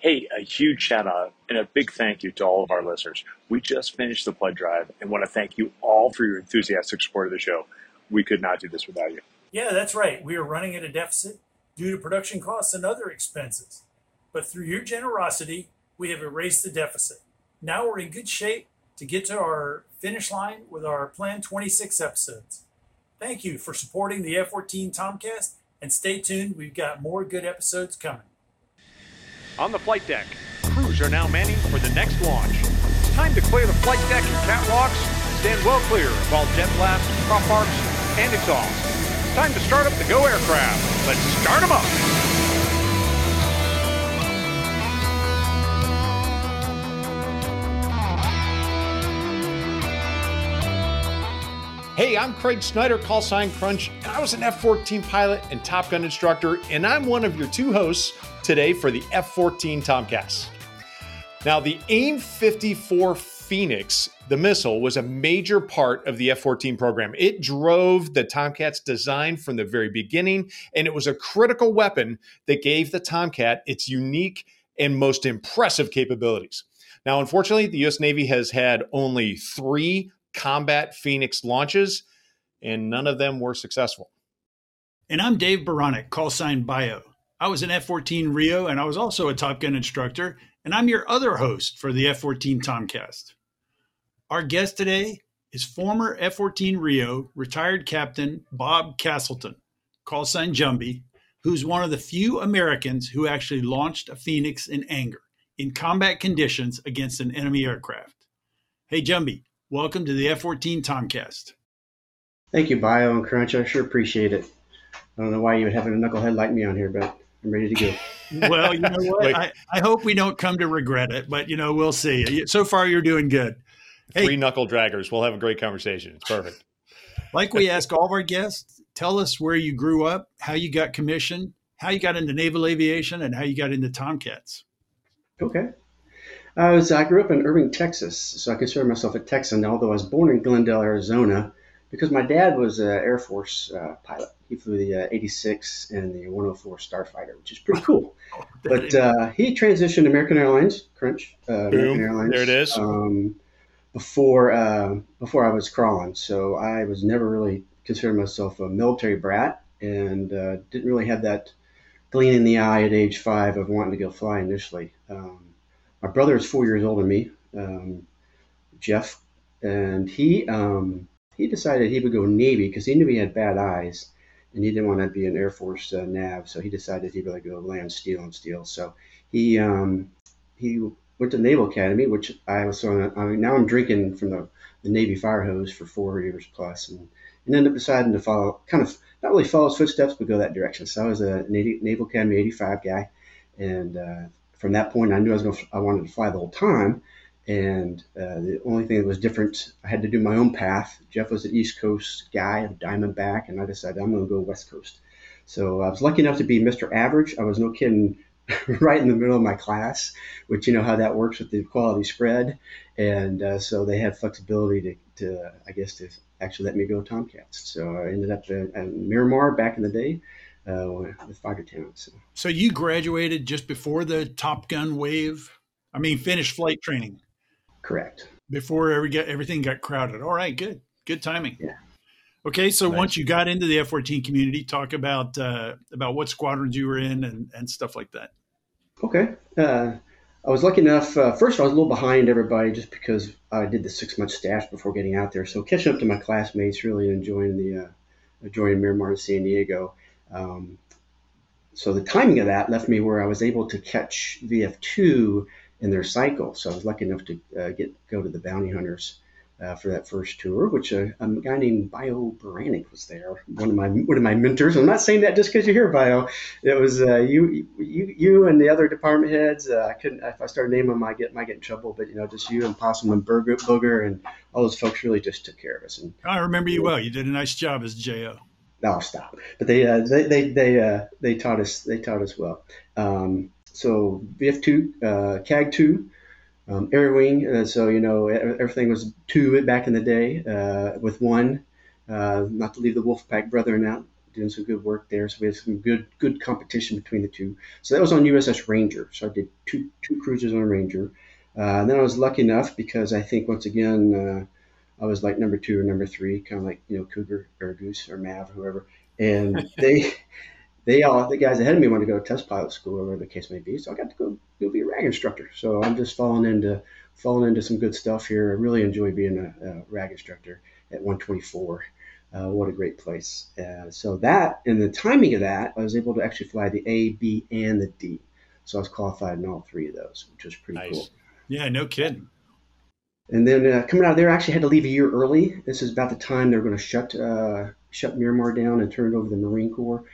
Hey, a huge shout out and a big thank you to all of our listeners. We just finished the blood drive and want to thank you all for your enthusiastic support of the show. We could not do this without you. Yeah, that's right. We are running at a deficit due to production costs and other expenses. But through your generosity, we have erased the deficit. Now we're in good shape to get to our finish line with our planned 26 episodes. Thank you for supporting the F 14 Tomcast and stay tuned. We've got more good episodes coming. On the flight deck, crews are now manning for the next launch. Time to clear the flight deck and catwalks. Stand well clear of all jet blasts, prop arcs, and exhaust. Time to start up the Go aircraft. Let's start them up. Hey, I'm Craig Snyder, call sign Crunch, I was an F 14 pilot and Top Gun instructor, and I'm one of your two hosts today for the F 14 Tomcast. Now, the AIM 54 Phoenix, the missile, was a major part of the F 14 program. It drove the Tomcat's design from the very beginning, and it was a critical weapon that gave the Tomcat its unique and most impressive capabilities. Now, unfortunately, the US Navy has had only three combat Phoenix launches, and none of them were successful. And I'm Dave Baranek, call sign Bio. I was an F 14 Rio and I was also a Top Gun instructor, and I'm your other host for the F 14 Tomcast. Our guest today is former F 14 Rio retired Captain Bob Castleton, call sign Jumbie, who's one of the few Americans who actually launched a Phoenix in anger in combat conditions against an enemy aircraft. Hey, Jumbie, welcome to the F 14 Tomcast. Thank you, Bio and Crunch. I sure appreciate it. I don't know why you would have a knucklehead like me on here, but I'm ready to go. well, you know what? I, I, hope we don't come to regret it, but you know, we'll see. So far, you're doing good. Hey, Three knuckle draggers. We'll have a great conversation. It's perfect. like we ask all of our guests, tell us where you grew up, how you got commissioned, how you got into naval aviation, and how you got into Tomcats. Okay. I was I grew up in Irving, Texas, so I consider myself a Texan, although I was born in Glendale, Arizona, because my dad was an Air Force uh, pilot. He flew the uh, 86 and the 104 Starfighter, which is pretty cool. Oh, but uh, he transitioned to American Airlines, Crunch, uh, American Airlines. There it is. Um, before uh, before I was crawling, so I was never really considered myself a military brat, and uh, didn't really have that gleam in the eye at age five of wanting to go fly initially. Um, my brother is four years older than me, um, Jeff, and he um, he decided he would go Navy because he knew he had bad eyes, and he didn't want to be an Air Force uh, nav. So he decided he'd rather go land, steel, and steel. So he um, he went to Naval Academy, which I was so now I'm drinking from the, the Navy fire hose for four years plus, and and ended up deciding to follow kind of not really follow his footsteps, but go that direction. So I was a Naval Academy '85 guy, and uh, from that point, I knew I was going. I wanted to fly the whole time, and uh, the only thing that was different, I had to do my own path. Jeff was an East Coast guy, a Diamondback, and I decided I'm going to go West Coast. So I was lucky enough to be Mr. Average. I was no kidding, right in the middle of my class, which you know how that works with the quality spread, and uh, so they had flexibility to, to, I guess, to actually let me go Tomcats. So I ended up at, at Miramar back in the day uh, with fighter talents. So. so you graduated just before the Top Gun wave. I mean, finished flight training. Correct. Before every everything got crowded. All right, good, good timing. Yeah. Okay, so nice. once you got into the F-14 community, talk about uh, about what squadrons you were in and, and stuff like that. Okay. Uh, I was lucky enough. Uh, first, I was a little behind everybody just because I did the six month stash before getting out there. So catching up to my classmates, really enjoying the uh, enjoying Miramar and San Diego. Um, so the timing of that left me where I was able to catch VF2 in their cycle. So I was lucky enough to uh, get go to the Bounty Hunters uh, for that first tour, which uh, a guy named Bio Baranek was there, one of my one of my mentors. I'm not saying that just because you're here, Bio. It was uh, you, you, you, and the other department heads. Uh, I couldn't if I start naming them, I get might get in trouble. But you know, just you and Possum and Burger, Booger and all those folks really just took care of us. And I remember you well. You did a nice job as Jo. No, stop. But they uh, they they they, uh, they taught us they taught us well. Um, so VF2, uh, CAG two, um, Air Wing. Uh, so you know everything was two back in the day uh, with one. Uh, not to leave the Wolfpack brethren out. doing some good work there. So we had some good good competition between the two. So that was on USS Ranger. So I did two two cruises on Ranger. And then I was lucky enough because I think once again I was like number two or number three, kind of like you know Cougar or Goose or Mav, or whoever. And they they all the guys ahead of me wanted to go to test pilot school or whatever the case may be. So I got to go go be a rag instructor. So I'm just falling into falling into some good stuff here. I really enjoy being a, a rag instructor at 124. Uh, what a great place. Uh, so that, and the timing of that, I was able to actually fly the A, B, and the D. So I was qualified in all three of those, which was pretty nice. cool. Yeah, no kidding. And then uh, coming out of there, I actually had to leave a year early. This is about the time they were going to shut uh, shut Miramar down and turn it over to the Marine Corps.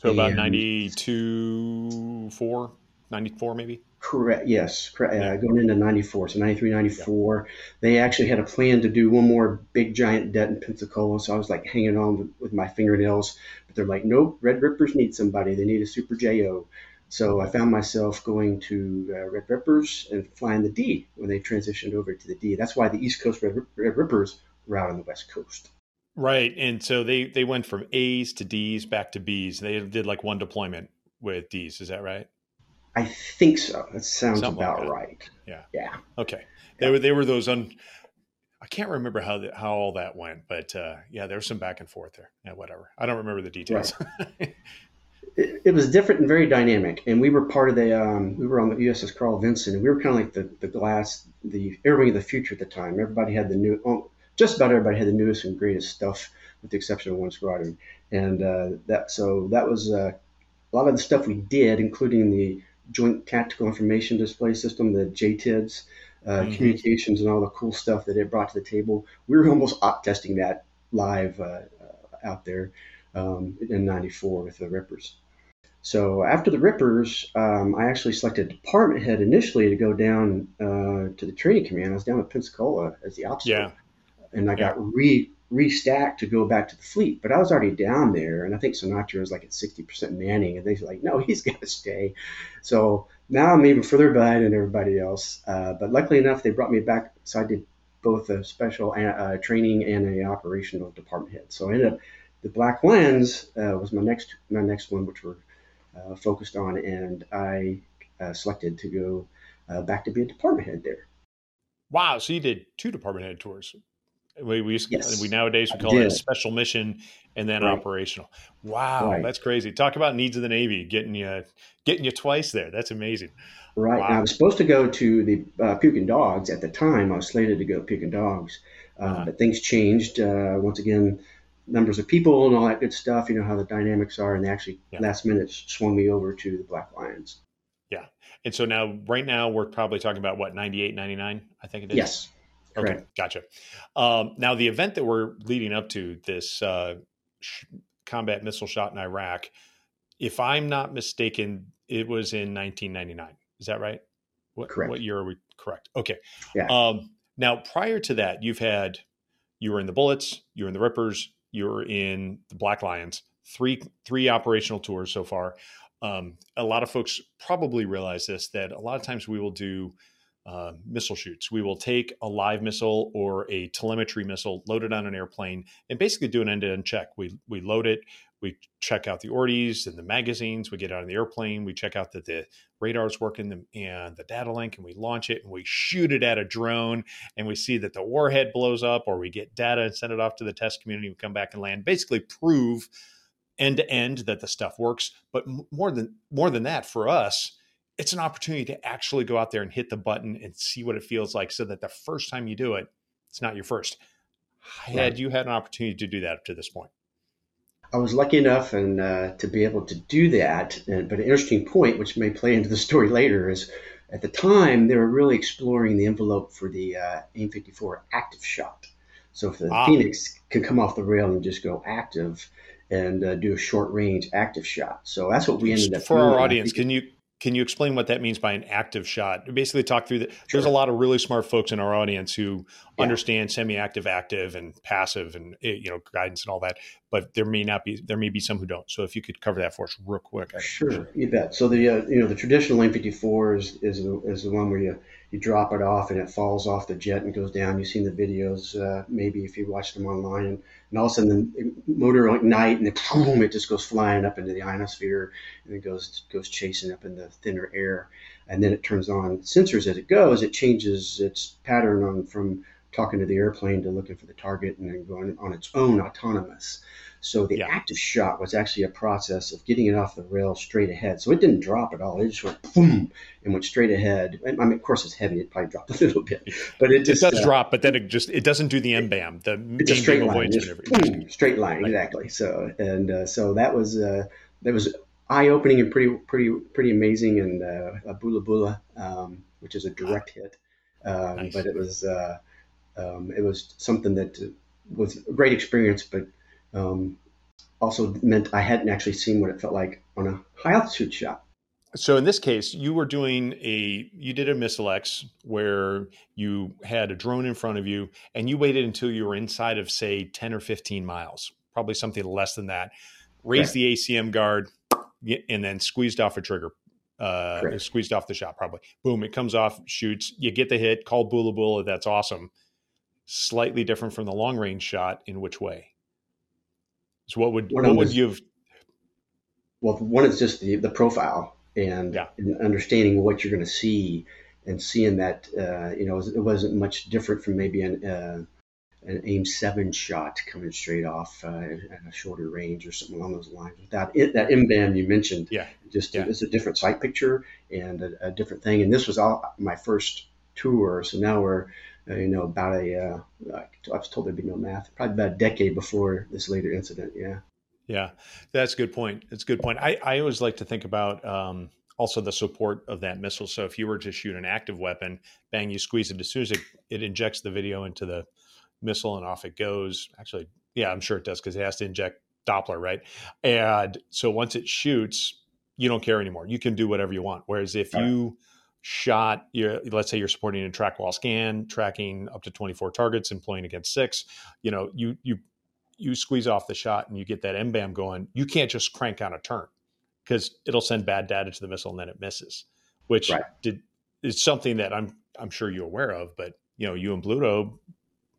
So and, about 92, 4, 94 maybe? Correct. Yes. Correct. Yeah. Uh, going into 94. So 93, 94. Yeah. They actually had a plan to do one more big giant debt in Pensacola. So I was like hanging on with, with my fingernails. But they're like, nope, Red Rippers need somebody. They need a Super JO. So I found myself going to uh, Red Rippers and flying the D when they transitioned over to the D. That's why the East Coast Red, Red Rippers were out on the West Coast. Right. And so they, they went from A's to D's back to B's. They did like one deployment with D's. Is that right? I think so. That sounds Something about like that. right. Yeah. Yeah. Okay. They yeah. were they were those un. I can't remember how the, how all that went, but uh, yeah, there was some back and forth there. Yeah, whatever. I don't remember the details. Right. it, it, was different and very dynamic, and we were part of the. Um, we were on the USS Carl Vinson, and we were kind of like the the glass, the air wing of the future at the time. Everybody had the new, oh, just about everybody had the newest and greatest stuff, with the exception of one squadron, and uh, that so that was uh, a lot of the stuff we did, including the Joint Tactical Information Display System, the JTIDS, uh, mm-hmm. communications, and all the cool stuff that it brought to the table. We were almost op testing that live uh, uh out there um, in '94 with the Rippers. So after the Rippers, um, I actually selected department head initially to go down uh, to the training command. I was down at Pensacola as the ops. Yeah. And I got re restacked to go back to the fleet, but I was already down there, and I think CNATRA was like at sixty percent manning, and they're like, "No, he's got to stay." So now I'm even further behind than everybody else. Uh, but luckily enough, they brought me back, so I did both a special uh, training and a operational department head. So I ended up the Black Lions uh, was my next my next one, which we're uh, focused on, and I uh, selected to go uh, back to be a department head there. Wow! So you did two department head tours. We we, yes, we nowadays we call it a special mission and then right. operational. Wow, right. that's crazy. Talk about needs of the Navy getting you getting you twice there. That's amazing. Right. Wow. I was supposed to go to the uh, Puking Dogs at the time. I was slated to go to Puking Dogs, uh, uh-huh. but things changed. Uh, once again, numbers of people and all that good stuff. You know how the dynamics are, and they actually yeah. last minute swung me over to the Black Lions. Yeah, and so now, right now, we're probably talking about what 98, 99, I think it is. Yes. Correct. Okay, gotcha. Um, now, the event that we're leading up to, this uh, sh- combat missile shot in Iraq, if I'm not mistaken, it was in 1999. Is that right? What, correct. What year are we? Correct. Okay. Yeah. Um, now, prior to that, you've had you were in the Bullets, you were in the Rippers, you were in the Black Lions. Three three operational tours so far. Um, a lot of folks probably realize this that a lot of times we will do uh, missile shoots. We will take a live missile or a telemetry missile, load it on an airplane, and basically do an end-to-end check. We we load it, we check out the ordies and the magazines. We get out of the airplane, we check out that the radar's working and the data link, and we launch it and we shoot it at a drone, and we see that the warhead blows up, or we get data and send it off to the test community. We come back and land, basically prove end to end that the stuff works. But more than more than that, for us it's an opportunity to actually go out there and hit the button and see what it feels like so that the first time you do it, it's not your first. Had you had an opportunity to do that up to this point? I was lucky enough and uh, to be able to do that. And, but an interesting point, which may play into the story later, is at the time they were really exploring the envelope for the uh, AIM 54 active shot. So if the ah. Phoenix could come off the rail and just go active and uh, do a short range active shot. So that's what we ended up for doing. our audience. Can you can you explain what that means by an active shot? Basically, talk through that. Sure. There's a lot of really smart folks in our audience who yeah. understand semi-active, active, and passive, and eh, you know guidance and all that. but there may not be there may be some who don't. So if you could cover that for us real quick. Sure, you bet. So the uh, you know the traditional AIM 54 is is the, is the one where you you drop it off and it falls off the jet and goes down. You've seen the videos, uh, maybe if you watched them online, and, and all of a sudden the motor ignite and then boom, it just goes flying up into the ionosphere and it goes goes chasing up in the thinner air, and then it turns on sensors as it goes. It changes its pattern on from talking to the airplane to looking for the target and then going on its own autonomous. So the yeah. active shot was actually a process of getting it off the rail straight ahead. So it didn't drop at all. It just went boom and went straight ahead. I mean, of course, it's heavy. It probably dropped a little bit, but it just it does uh, drop. But then it just it doesn't do the MBAM. The it's a straight line. boom, straight line, exactly. So and uh, so that was uh, that was eye opening and pretty pretty pretty amazing. And uh, Bula Bula, um, which is a direct hit, um, nice. but it was uh, um, it was something that was a great experience, but um, also meant I hadn't actually seen what it felt like on a high altitude shot. So in this case, you were doing a you did a missile X where you had a drone in front of you and you waited until you were inside of say 10 or 15 miles, probably something less than that. Raised the ACM guard and then squeezed off a trigger. Uh, squeezed off the shot probably. Boom, it comes off, shoots, you get the hit, call Bula Bula, that's awesome. Slightly different from the long range shot in which way? So what would one what would you have? Well, one is just the the profile and, yeah. and understanding what you're going to see and seeing that uh, you know it wasn't much different from maybe an uh, an aim seven shot coming straight off uh, at a shorter range or something along those lines. That it, that MBAM you mentioned, yeah, just yeah. it's a different sight picture and a, a, different thing. And this was all my first tour, so now we're you know, about a, uh, I was told there'd be no math, probably about a decade before this later incident. Yeah. Yeah, that's a good point. That's a good point. I, I always like to think about um, also the support of that missile. So if you were to shoot an active weapon, bang, you squeeze it. As soon as it, it injects the video into the missile and off it goes. Actually, yeah, I'm sure it does because it has to inject Doppler, right? And so once it shoots, you don't care anymore. You can do whatever you want. Whereas if right. you shot you let's say you're supporting a track while scan tracking up to 24 targets employing against six you know you you you squeeze off the shot and you get that mbam going you can't just crank on a turn because it'll send bad data to the missile and then it misses which right. did is something that i'm i'm sure you're aware of but you know you and bluto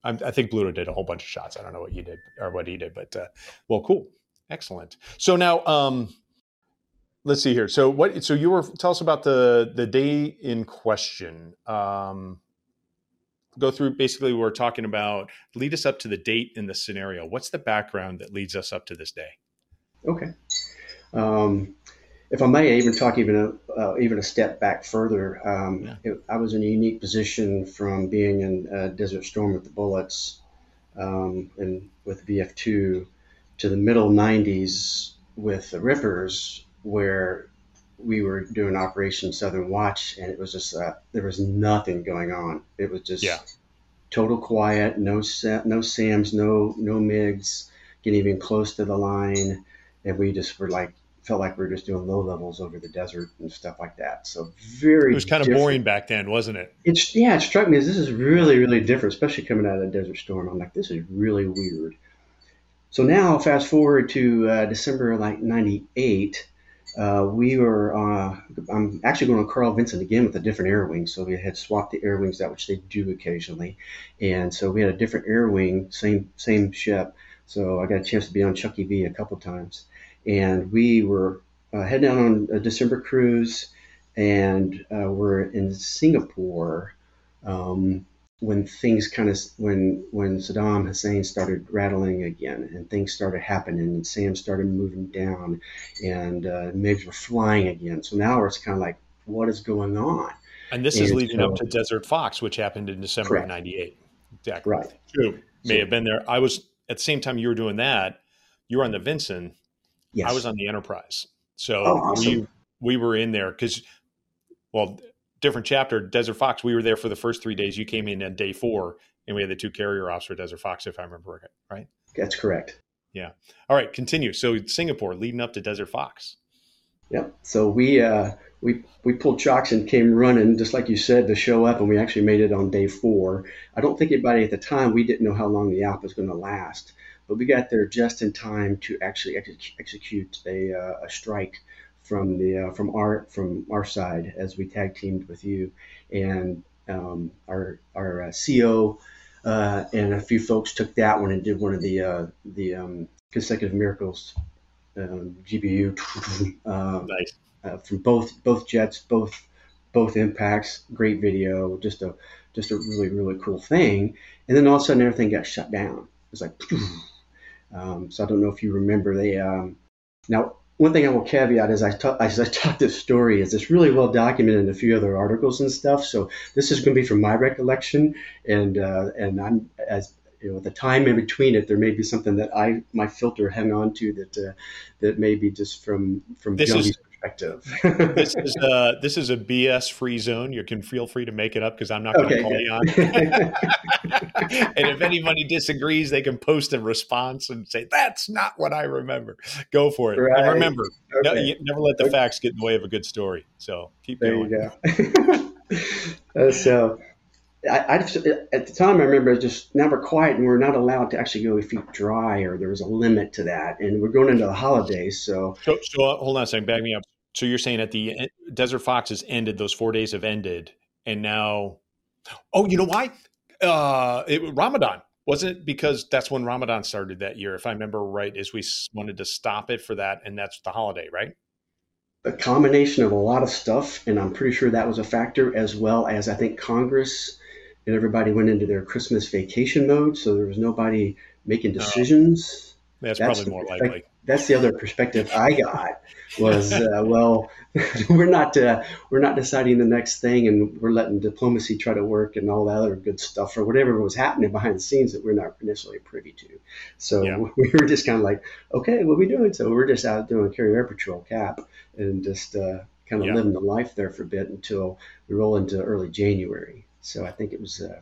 I'm, i think bluto did a whole bunch of shots. I don't know what you did or what he did but uh, well cool. Excellent. So now um let's see here. So what? So you were tell us about the the day in question. Um, go through basically we're talking about lead us up to the date in the scenario. What's the background that leads us up to this day? Okay. Um, if I may even talk even a, uh, even a step back further, um, yeah. it, I was in a unique position from being in Desert Storm with the Bullets um, and with VF2 to the middle 90s with the Rippers where we were doing Operation Southern Watch, and it was just uh, there was nothing going on. It was just yeah. total quiet, no no Sams, no no Migs, getting even close to the line, and we just were like felt like we were just doing low levels over the desert and stuff like that. So very it was kind of boring back then, wasn't it? It's yeah, it struck me as this is really really different, especially coming out of the Desert Storm. I'm like, this is really weird. So now fast forward to uh, December like '98 uh, we were, uh, I'm actually going to Carl Vinson again with a different air wing. So we had swapped the air wings out, which they do occasionally. And so we had a different air wing, same, same ship. So I got a chance to be on Chucky V a couple times. And we were uh, heading out on a December cruise and uh, we're in Singapore. Um, when things kind of when when Saddam Hussein started rattling again and things started happening and Sam started moving down and uh, MiGs were flying again. So now it's kind of like, what is going on? And this and is leading so, up to Desert Fox, which happened in December correct. of '98. Exactly. Right. True. May so, have been there. I was at the same time you were doing that. You were on the Vinson. Yes. I was on the Enterprise. So oh, awesome. we we were in there because, well, different chapter, Desert Fox, we were there for the first three days. You came in on day four, and we had the two carrier ops for Desert Fox, if I remember right. Right. That's correct. Yeah. All right, continue. So Singapore, leading up to Desert Fox. Yep. So we uh, we we pulled chocks and came running, just like you said, to show up, and we actually made it on day four. I don't think anybody at the time we didn't know how long the op was going to last, but we got there just in time to actually ex- execute a, uh, a strike from the uh, from our from our side as we tag teamed with you, and um, our our uh, CO uh, and a few folks took that one and did one of the uh, the um, consecutive miracles um, GBU um, nice. Uh, from both both jets, both both impacts. Great video, just a just a really really cool thing. And then all of a sudden everything got shut down. It was like, um, so I don't know if you remember they. Um, now one thing I will caveat is I talk, as I talk this story is it's really well documented in a few other articles and stuff. So this is going to be from my recollection, and uh, and I'm as you know the time in between it, there may be something that I my filter hang on to that uh, that may be just from from this is, perspective. this is a uh, this is a BS free zone. You can feel free to make it up because I'm not going to okay, call you on. and if anybody disagrees, they can post a response and say that's not what I remember. Go for it. Right. And remember, okay. no, never let the okay. facts get in the way of a good story. So keep there going. You go. uh, so. I, I, at the time I remember just now we're quiet and we're not allowed to actually go feet dry or there was a limit to that and we're going into the holidays so so, so uh, hold on a second back me up so you're saying at the Desert Fox has ended; those four days have ended, and now, oh, you know why? Uh, it, Ramadan wasn't it because that's when Ramadan started that year, if I remember right. Is we wanted to stop it for that, and that's the holiday, right? A combination of a lot of stuff, and I'm pretty sure that was a factor, as well as I think Congress and everybody went into their Christmas vacation mode, so there was nobody making decisions. That's, that's, probably more likely. that's the other perspective I got was uh, well we're not uh, we're not deciding the next thing and we're letting diplomacy try to work and all that other good stuff or whatever was happening behind the scenes that we're not necessarily privy to. So yeah. we were just kind of like okay what are we doing? So we're just out doing carrier air patrol cap and just uh, kind of yeah. living the life there for a bit until we roll into early January. So I think it was uh,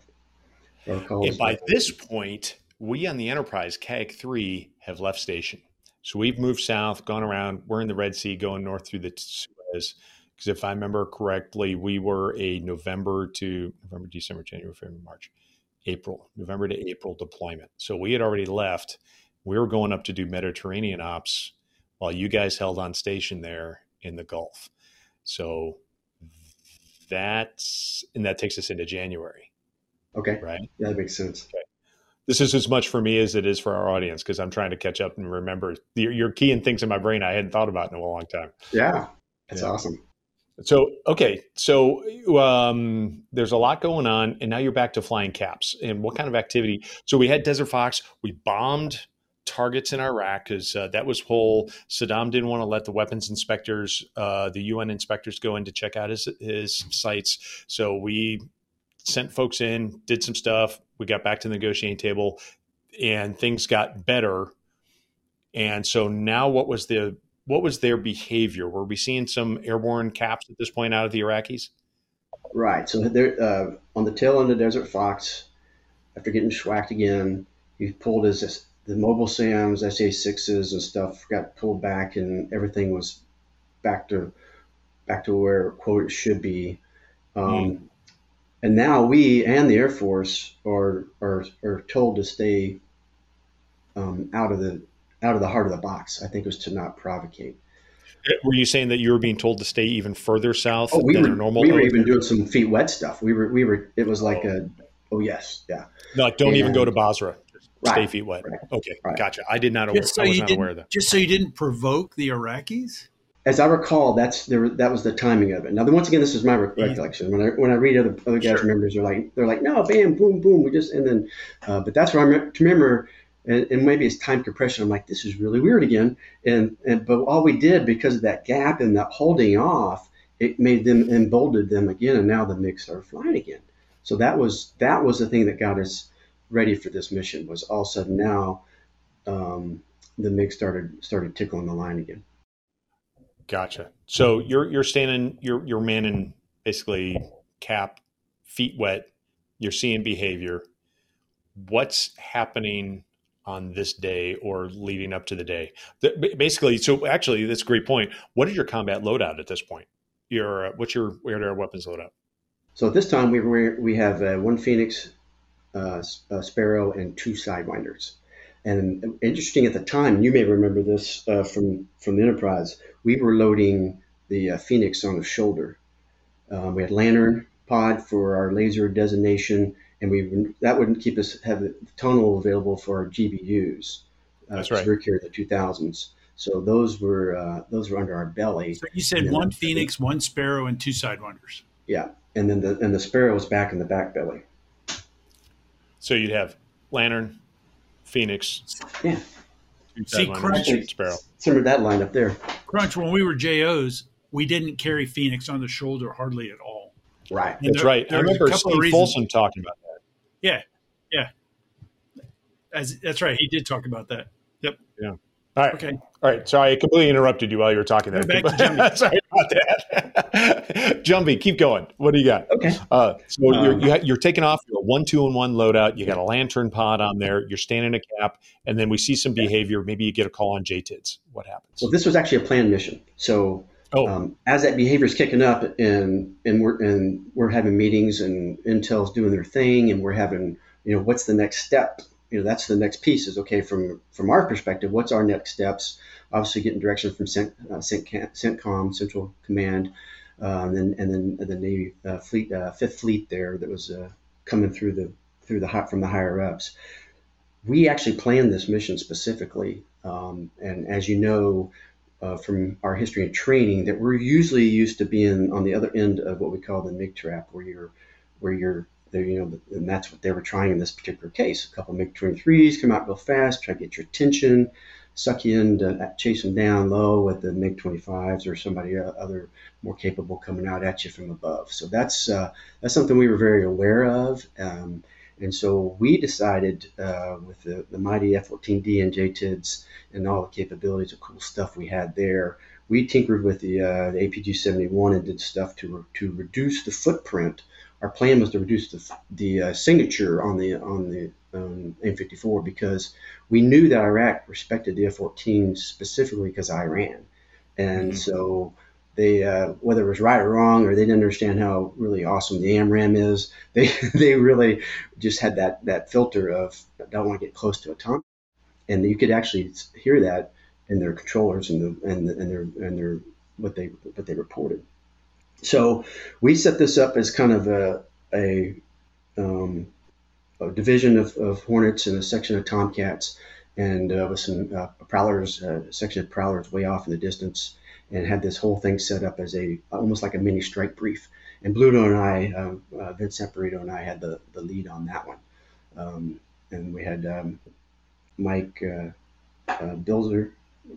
and by this point we on the Enterprise CAG 3 have left station so we've moved south, gone around. We're in the Red Sea, going north through the Suez. Because if I remember correctly, we were a November to November, December, January, February, March, April, November to April deployment. So we had already left. We were going up to do Mediterranean ops while you guys held on station there in the Gulf. So that's and that takes us into January. Okay. Right. Yeah, That makes sense. Okay this is as much for me as it is for our audience because I'm trying to catch up and remember. You're, you're keying things in my brain I hadn't thought about in a long time. Yeah, that's yeah. awesome. So okay, so um, there's a lot going on, and now you're back to flying caps. And what kind of activity? So we had Desert Fox. We bombed targets in Iraq because uh, that was whole. Saddam didn't want to let the weapons inspectors, uh, the UN inspectors, go in to check out his his sites. So we sent folks in, did some stuff. We got back to the negotiating table, and things got better. And so now, what was the what was their behavior? Were we seeing some airborne caps at this point out of the Iraqis? Right. So they're uh, on the tail end of Desert Fox. After getting schwacked again, he pulled his the mobile SAMs, SA sixes, and stuff got pulled back, and everything was back to back to where quote it should be. Um, mm and now we and the Air Force are are, are told to stay um, out of the out of the heart of the box. I think it was to not provocate. Were you saying that you were being told to stay even further south oh, we than were, normal? We were even doing some feet wet stuff. We were we were. It was like oh. a oh yes yeah. No, like don't and, even go to Basra. Right, stay feet wet. Right, okay, right. gotcha. I did not. Aware, so I was not aware of that. Just so you didn't provoke the Iraqis as I recall, that's there. That was the timing of it. Now, once again, this is my recollection. When I when I read other other guys' sure. members, they're like they're like, no, bam, boom, boom. We just and then, uh, but that's where I remember, and, and, maybe it's time compression. I'm like, this is really weird again. And and but all we did because of that gap and that holding off, it made them emboldened them again, and now the MiG are flying again. So that was that was the thing that got us ready for this mission. Was all of a sudden now, um, the MiG started started tickling the line again. Gotcha. So you're you're standing, you're you're manning basically cap, feet wet. You're seeing behavior. What's happening on this day or leading up to the day? Basically, so actually, that's a great point. What is your combat loadout at this point? Your uh, what's your air weapons loadout? So at this time, we we have uh, one Phoenix, uh, Sparrow, and two Sidewinders. And interesting at the time, you may remember this uh, from from the Enterprise. We were loading the uh, Phoenix on the shoulder. Um, we had LANTIRN pod for our laser designation, and we that wouldn't keep us have the tunnel available for our GBUs. Uh, That's right. We were carried the 2000s, so those were uh, those were under our belly. So you said one Phoenix, one Sparrow, and two Sidewinders. Yeah, and then the and the Sparrow was back in the back belly. So you'd have LANTIRN, Phoenix. Yeah. See, Crunch, Sparrow. Similar that line up there. Crunch, when we were JOs, we didn't carry Phoenix on the shoulder hardly at all. Right. And That's there, right. There I remember Steve Folsom talking about that. Yeah. Yeah. As, that's right. He did talk about that. Yep. Yeah. All right. Okay. All right. Sorry, I completely interrupted you while you were talking there. Back to Sorry about that. Jumbie, keep going. What do you got? Okay. Uh, so um, you're, you are taking off your one, two, and one loadout. You got a LANTIRN pod on there. You're standing a cap, and then we see some behavior. Maybe you get a call on JTIDS. What happens? Well, this was actually a planned mission. So oh. um, as that behavior is kicking up, and and we're and we're having meetings, and Intel's doing their thing, and we're having you know what's the next step you know that's the next piece is okay from from our perspective what's our next steps? Obviously getting direction from Cent, uh, CENTCOM Central Command um, and, and then the Navy uh, fleet uh, Fifth Fleet there that was uh, coming through the through the from the higher ups. We actually planned this mission specifically um, and as you know uh, from our history and training that we're usually used to being on the other end of what we call the MIG trap where you're where you're there, you know, and that's what they were trying in this particular case. A couple of MiG-23s come out real fast, try to get your attention, suck you in to chase them down low with the MiG 25s or somebody uh, other more capable coming out at you from above. So that's uh, that's something we were very aware of. Um, and so we decided uh, with the, the mighty F-14D and JTIDS and all the capabilities of cool stuff we had there, we tinkered with the, uh, the APG-71 and did stuff to, to reduce the footprint our plan was to reduce the, the uh, signature on the on the um, AIM-54 because we knew that Iraq respected the F-14 specifically because Iran, and mm-hmm. so they uh, whether it was right or wrong or they didn't understand how really awesome the AMRAAM is, they they really just had that that filter of don't want to get close to a ton, and you could actually hear that in their controllers and the and, the, and their and their what they what they reported. So we set this up as kind of a, a, um, a division of, of, Hornets and a section of Tomcats, and uh, with some uh, prowlers, uh, section of prowlers way off in the distance, and had this whole thing set up as a almost like a mini strike brief. And Bluto and I, um, uh, Vince Samperito and I, had the, the lead on that one. Um, and we had um, Mike uh, uh, Bilzer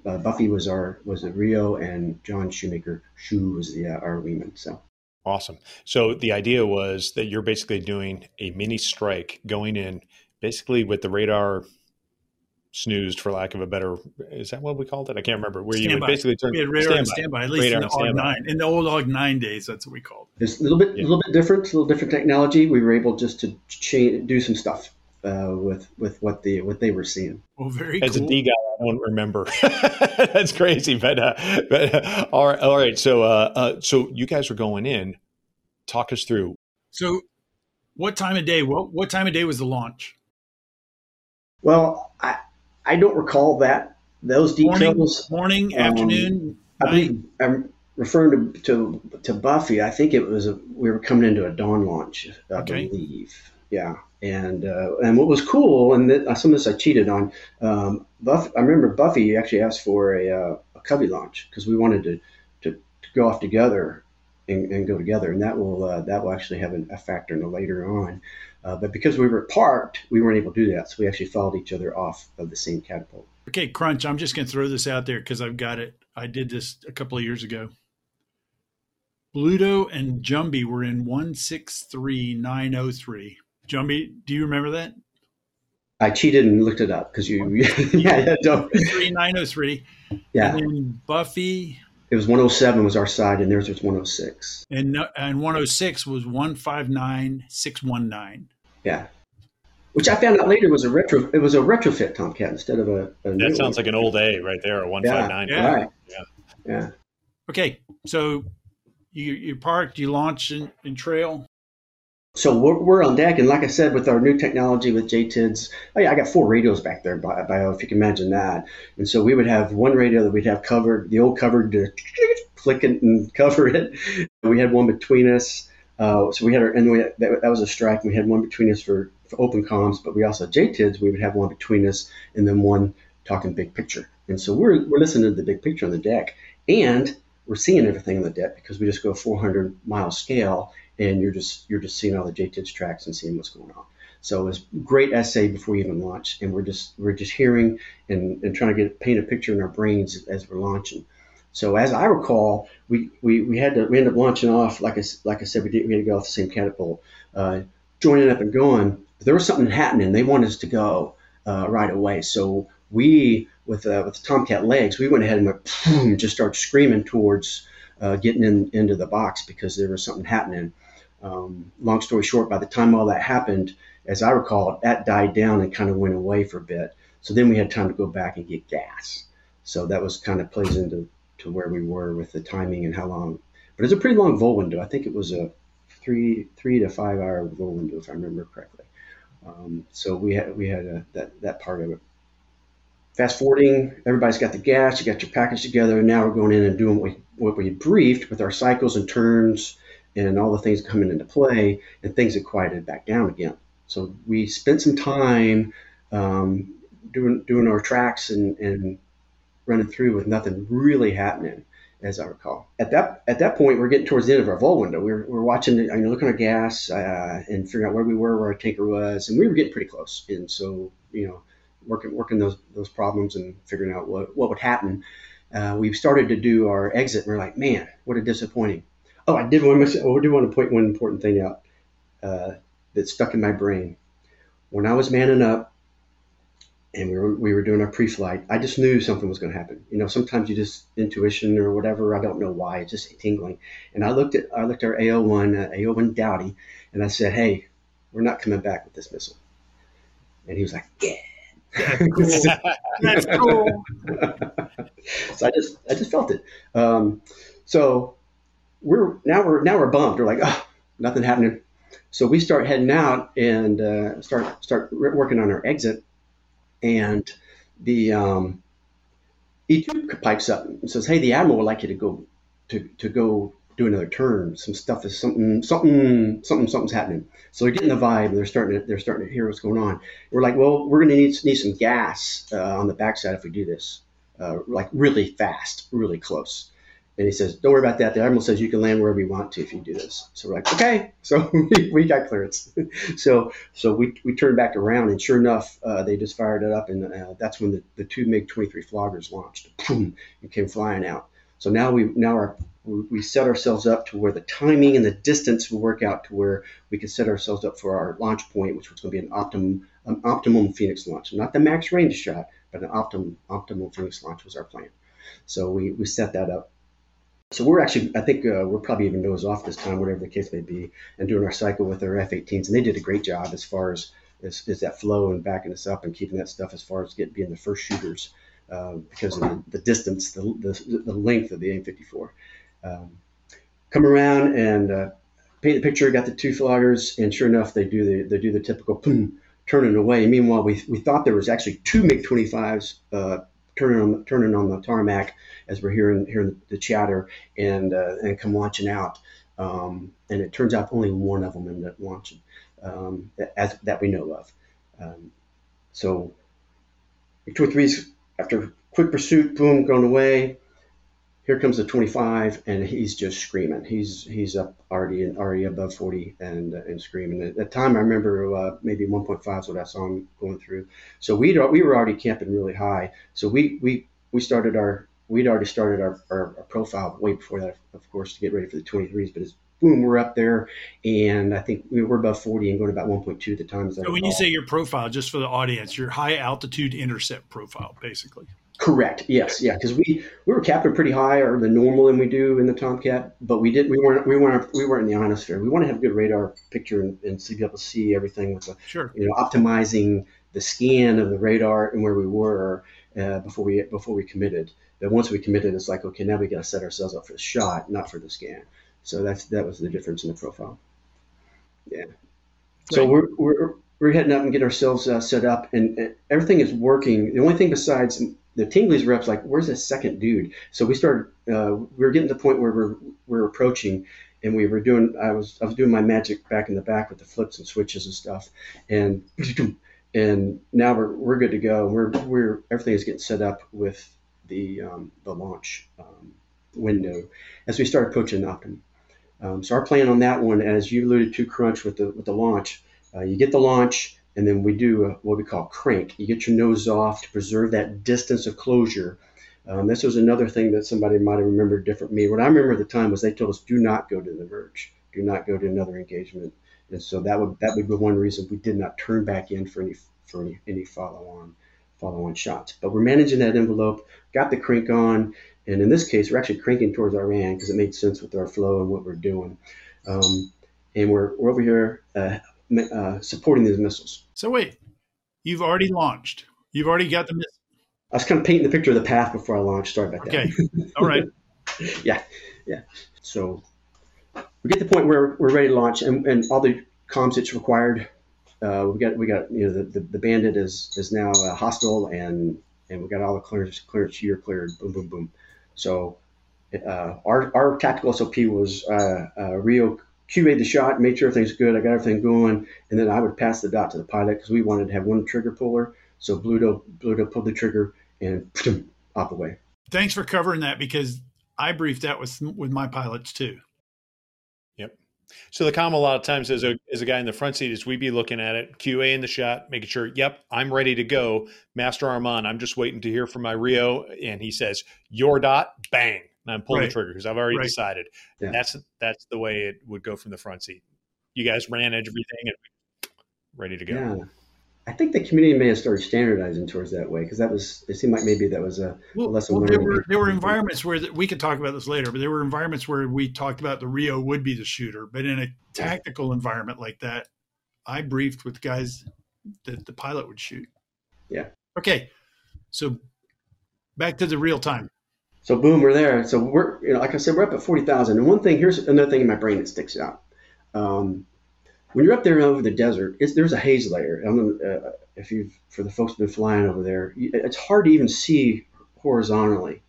uh, Buffy was our was a Rio, and John Shoemaker Shoe was the uh, our Lehman. So awesome. So the idea was that you're basically doing a mini strike going in, basically with the radar snoozed, for lack of a better. Is that what we called it? I can't remember. Where standby. you basically turn we had radar standby, standby at least radar in the AWG nine in the old AWG nine days. That's what we called. It. It's a little bit, a little bit different, a little different technology. We were able just to change, do some stuff uh, with with what the what they were seeing. Well, very. As cool. a D guy, I don't remember. That's crazy, but uh, but uh, all right, all right. So uh, uh, so you guys are going in. Talk us through. So, what time of day? What what time of day was the launch? Well, I I don't recall that those details. Morning, morning um, afternoon. I believe I'm referring to, to to Buffy. I think it was a, we were coming into a dawn launch. I okay. believe. Yeah. And uh, and what was cool, and th- some of this I cheated on. Um, Buff, I remember Buffy actually asked for a, uh, a cubby launch because we wanted to, to, to, go off together and, and, go together, and that will uh, that will actually have an, a factor in later on. Uh, but because we were parked, we weren't able to do that, so we actually followed each other off of the same catapult. Okay, Crunch. I'm just going to throw this out there because I've got it. I did this a couple of years ago. Bluto and Jumbie were in 163903. Jumbie, do you remember that? I cheated and looked it up because you, yeah, yeah, don't. Three nine oh three. Yeah. And then Buffy. It was 107 was our side, and theirs was 106. And uh, and 106 was 159619. Yeah. Which I found out later was a retro. It was a retrofit Tomcat instead of a. a that sounds one. like an old A right there, a 159. Yeah. yeah. Right. Yeah. Yeah. Okay, so you you parked, you launched in, in trail. So we're, we're, on deck, and like I said, with our new technology with JTIDs, oh yeah, I got four radios back there, if you can imagine that. And so we would have one radio that we'd have covered, the old covered, to flick it and cover it. We had one between us. Uh, so we had our, and we, that, that was a strike. We had one between us for, for open comms, but we also had JTIDs. We would have one between us, and then one talking big picture. And so we're we're listening to the big picture on the deck, and we're seeing everything on the deck because we just go 400 mile scale, and you're just you're just seeing all the JTIDs tracks and seeing what's going on. So it was great SA before we even launched, and we're just we're just hearing and, and trying to get paint a picture in our brains as we're launching. So as I recall, we, we, we had to we ended up launching off like I like I said we did we had to go off the same catapult, uh, joining up and going. But there was something happening. They wanted us to go uh, right away. So we with uh, with Tomcat legs, we went ahead and went boom, just started screaming towards uh, getting in into the box because there was something happening. Um, long story short, by the time all that happened, as I recall, that died down and kind of went away for a bit. So then we had time to go back and get gas. So that was kind of plays into to where we were with the timing and how long. But it's a pretty long vul window. I think it was a three three to five hour vul window if I remember correctly. Um, so we had we had a, that that part of it. Fast forwarding, everybody's got the gas, you got your package together, now we're going in and doing what we, what we briefed with our cycles and turns and all the things coming into play, and things had quieted back down again. So we spent some time um, doing doing our tracks and, and running through with nothing really happening, as I recall. At that at that point, we're getting towards the end of our vul window. We are we are watching, you know, looking at our gas uh, and figuring out where we were, where our tanker was, and we were getting pretty close. And so, you know, working working those those problems and figuring out what what would happen. Uh, we started to do our exit, and we're like, man, what a disappointing. Oh, I did want to I did want to point one important thing out uh, that stuck in my brain. When I was manning up, and we were we were doing our pre-flight. I just knew something was going to happen. You know, sometimes you just intuition or whatever. I don't know why. It's just tingling. And I looked at I looked at our AO1 uh, AO1 Dowdy, and I said, "Hey, we're not coming back with this missile." And he was like, "Yeah." That's cool. That's cool. so I just I just felt it. Um, so we're now we're now we're bummed. We're like, oh, nothing happening. So we start heading out and uh, start start working on our exit and the um, E2 pipes up and says, "Hey, the admiral would like you to go to, to go do another turn. Some stuff is something something something something's happening." So they're getting the vibe and they're starting to they're starting to hear what's going on. We're like, "Well, we're going to need need some gas uh, on the backside if we do this, uh, like really fast, really close." And he says, "Don't worry about that. The admiral says you can land wherever you want to if you do this." So we're like, "Okay." So we, we got clearance. so so we, we turned back around, and sure enough, uh, they just fired it up, and uh, that's when the, the two MiG 23 floggers launched, boom, and came flying out. So now we now our we set ourselves up to where the timing and the distance will work out to where we can set ourselves up for our launch point, which was going to be an optimum an optimum Phoenix launch, not the max range shot, but an optimum optimal Phoenix launch was our plan. So we, we set that up so we're actually, I think uh, we're probably even nose off this time, whatever the case may be, and doing our cycle with our F-18s, and they did a great job as far as is that flow and backing us up and keeping that stuff as far as getting being the first shooters uh, because of the, the distance, the, the, the, length of the AIM-54. Um, come around and uh, paint the picture. Got the two floggers, and sure enough, they do the they do the typical boom, turning away. Meanwhile, we, we thought there was actually two MiG-25s uh, turning on turning on the tarmac as we're hearing hearing the, chatter and uh, and come launching out. Um, and it turns out only one of them ended up launching, um, as that we know of. Um, so two or three after quick pursuit, boom, gone away here comes the 25 and he's just screaming. He's he's up already already above 40 and uh, and screaming. At the time i remember uh, maybe 1.5 is what i saw him going through. So we we were already camping really high. So we we we started our we'd already started our, our, our profile way before that of course to get ready for the 23s but it's boom we're up there and i think we were above 40 and going about 1.2 at the time so when you say your profile just for the audience your high altitude intercept profile basically Correct. Yes. Yeah. Because we we were capping pretty high, or the normal than we do in the Tomcat, but we didn't. we weren't we weren't we weren't in the ionosphere. We want to have a good radar picture and, and to be able to see everything with the sure. you know optimizing the scan of the radar and where we were uh, before we before we committed. But once we committed, it's like okay, now we got to set ourselves up for the shot, not for the scan. So that's that was the difference in the profile. Yeah. So Right. we're, we're we're heading up and get ourselves uh, set up, and, and everything is working. The only thing besides the Tingley's reps, like, where's the second dude? So we started. Uh, we were getting to the point where we're we're approaching, and we were doing. I was I was doing my magic back in the back with the flips and switches and stuff, and and now we're we're good to go. We're we're everything is getting set up with the um, the launch um, window as we start approaching Optimum. Um, so our plan on that one, as you alluded to, Crunch with the with the launch, uh, you get the launch, and then we do a, what we call crank. You get your nose off to preserve that distance of closure. Um, this was another thing that somebody might have remembered different me. What I remember at the time was they told us, do not go to the verge, do not go to another engagement, and so that would that would be one reason we did not turn back in for any for any, any follow on follow on shots. But we're managing that envelope, got the crank on, and in this case, we're actually cranking towards Iran because it made sense with our flow and what we're doing. Um, and we're, we're over here uh, uh, supporting these missiles. So wait, you've already launched. You've already got the. I was kind of painting the picture of the path before I launched. Sorry about that. Okay. All right. yeah, yeah. So we get to the point where we're ready to launch, and, and all the comms that's required. Uh, we got we got you know the, the, the bandit is is now uh, hostile, and and we got all the clearance clearance year cleared. Boom, boom, boom. So uh, our our tactical SOP was uh, uh, Rio QA the shot, made sure everything's good. I got everything going, and then I would pass the dot to the pilot because we wanted to have one trigger puller. So Bluto Bluto pulled the trigger and off away. Thanks for covering that because I briefed that with with my pilots too. So the comm a lot of times as a as a guy in the front seat is we be looking at it, QA in the shot, making sure, yep, I'm ready to go. Master Arm on, I'm just waiting to hear from my Rio, and he says, Your dot, bang. And I'm pulling Right. the trigger because I've already Right. decided. Yeah. That's that's the way it would go from the front seat. You guys ran everything and ready to go. Yeah. I think the community may have started standardizing towards that way because that was it seemed like maybe that was a Well, lesson well, there were there were environments where we could talk about this later, but there were environments where we talked about the Rio would be the shooter, but in a tactical environment like that, I briefed with guys that the pilot would shoot. Yeah. Okay, so back to the real time. So boom, we're there. So we're you know like I said, we're up at forty thousand. And one thing here's another thing in my brain that sticks out. Um, when you're up there over the desert, there's a haze layer. Uh, if you've for the folks who've been flying over there, it's hard to even see horizontally.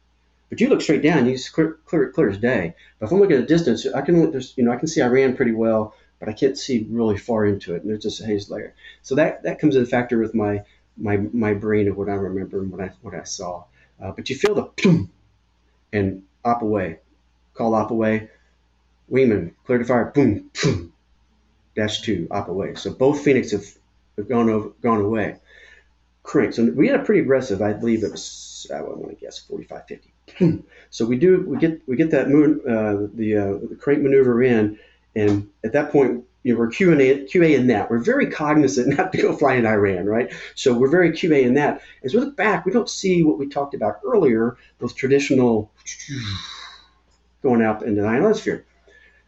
But you look straight down, you clear, clear, clear as day. But if I'm looking at a distance, I can there's you know I can see Iran pretty well, but I can't see really far into it, and there's just a haze layer. So that that comes into factor with my my my brain of what I remember and what I what I saw. Uh, but you feel the boom, and op away, call op away, wingman clear to fire, boom, boom, dash two op away. So both Phoenix have, have gone over gone away. Crank. So we had a pretty aggressive. I believe it was I want to guess 45, 50. So we do we get we get that moon uh, the uh, the crank maneuver in, and at that point you know, we're QA QA in that. We're very cognizant not to go fly in Iran, right? So we're very QA in that. As we look back, we don't see what we talked about earlier, those traditional going out into the ionosphere.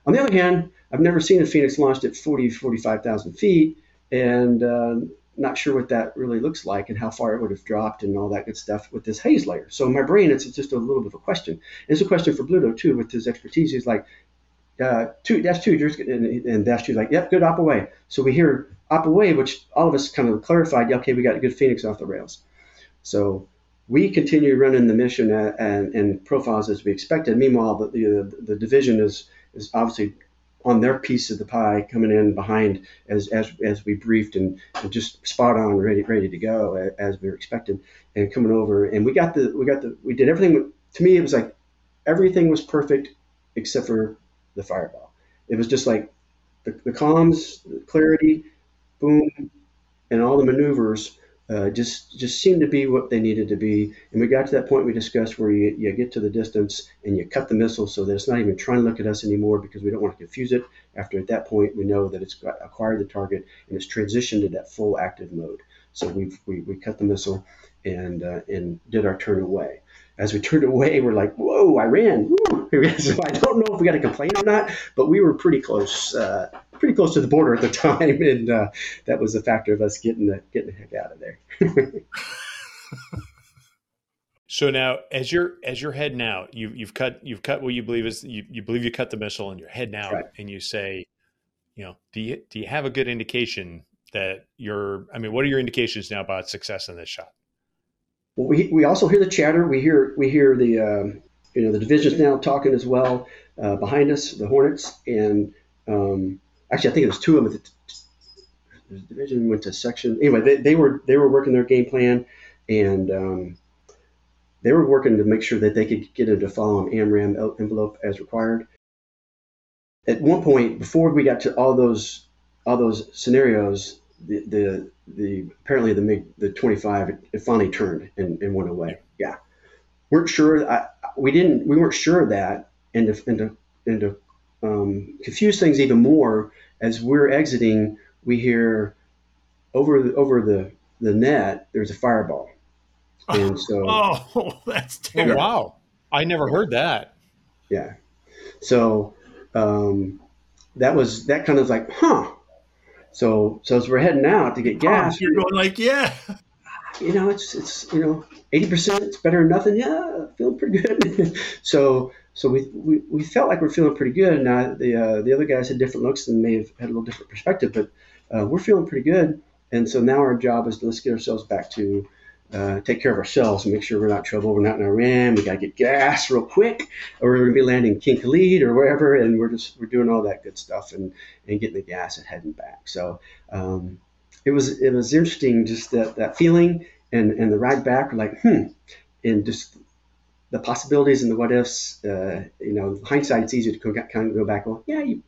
On the other hand, I've never seen a Phoenix launched at 40, 45,000 feet, and uh, not sure what that really looks like and how far it would have dropped and all that good stuff with this haze layer. So in my brain, it's just a little bit of a question. It's a question for Bluto too, with his expertise. He's like, uh, two dash two, and, and dash two's like, yep, good op away. So we hear op away, which all of us kind of clarified, okay, we got a good Phoenix off the rails. So we continue running the mission and, and, and profiles as we expected. Meanwhile, the, the, the division is is obviously on their piece of the pie, coming in behind as as, as we briefed and, and just spot on, ready ready to go as we were expected, and coming over. And we got the we got the we did everything. To me, it was like everything was perfect except for the fireball. It was just like the, the comms, the clarity, boom, and all the maneuvers uh, just just seemed to be what they needed to be. And we got to that point we discussed where you, you get to the distance and you cut the missile so that it's not even trying to look at us anymore because we don't want to confuse it. After at that point we know that it's acquired the target and it's transitioned to that full active mode. So we've, we we cut the missile and uh, and did our turn away. As we turned away, we're like, "Whoa, Iran!" So I don't know if we got a complaint or not, but we were pretty close, uh, pretty close to the border at the time, and uh, that was a factor of us getting the getting the heck out of there. So now, as you're as you're heading out, you you've cut you've cut what you believe is you, you believe you cut the missile, and you're heading out, Right. and you say, you know, do you do you have a good indication that you're? I mean, what are your indications now about success in this shot? Well, we we also hear the chatter. We hear we hear the um, you know the divisions now talking as well uh, behind us, the Hornets, and um, actually I think it was two of them. The division went to section. Anyway, they, they were they were working their game plan, and um, they were working to make sure that they could get into follow AMRAAM envelope as required. At one point, before we got to all those all those scenarios, the the, the apparently the MiG the 25 it, finally turned and, and went away. Yeah, weren't sure. I, we didn't. We weren't sure of that, and to, and to, and to um, confuse things even more, as we're exiting, we hear over the, over the the net. There's a fireball, and so oh, that's terrible. Oh, wow! I never heard that. Yeah, so um, that was that kind of like, huh? So so as we're heading out to get gas, oh, you're going like, yeah. You know, it's it's you know, eighty percent. It's better than nothing. Yeah, feeling pretty good. so so we, we, we felt like we're feeling pretty good. Now the uh, the other guys had different looks and may have had a little different perspective, but uh, we're feeling pretty good. And so now our job is to let's get ourselves back to uh, take care of ourselves and make sure we're not in trouble. We're not in Iran. We got to get gas real quick, or we're going to be landing King Khalid or wherever. And we're just we're doing all that good stuff and and getting the gas and heading back. So um, it was it was interesting just that that feeling and and the ride back. Like hmm, and just the possibilities and the what ifs. Uh, you know, hindsight, it's easy to kind of go back. Well, yeah, you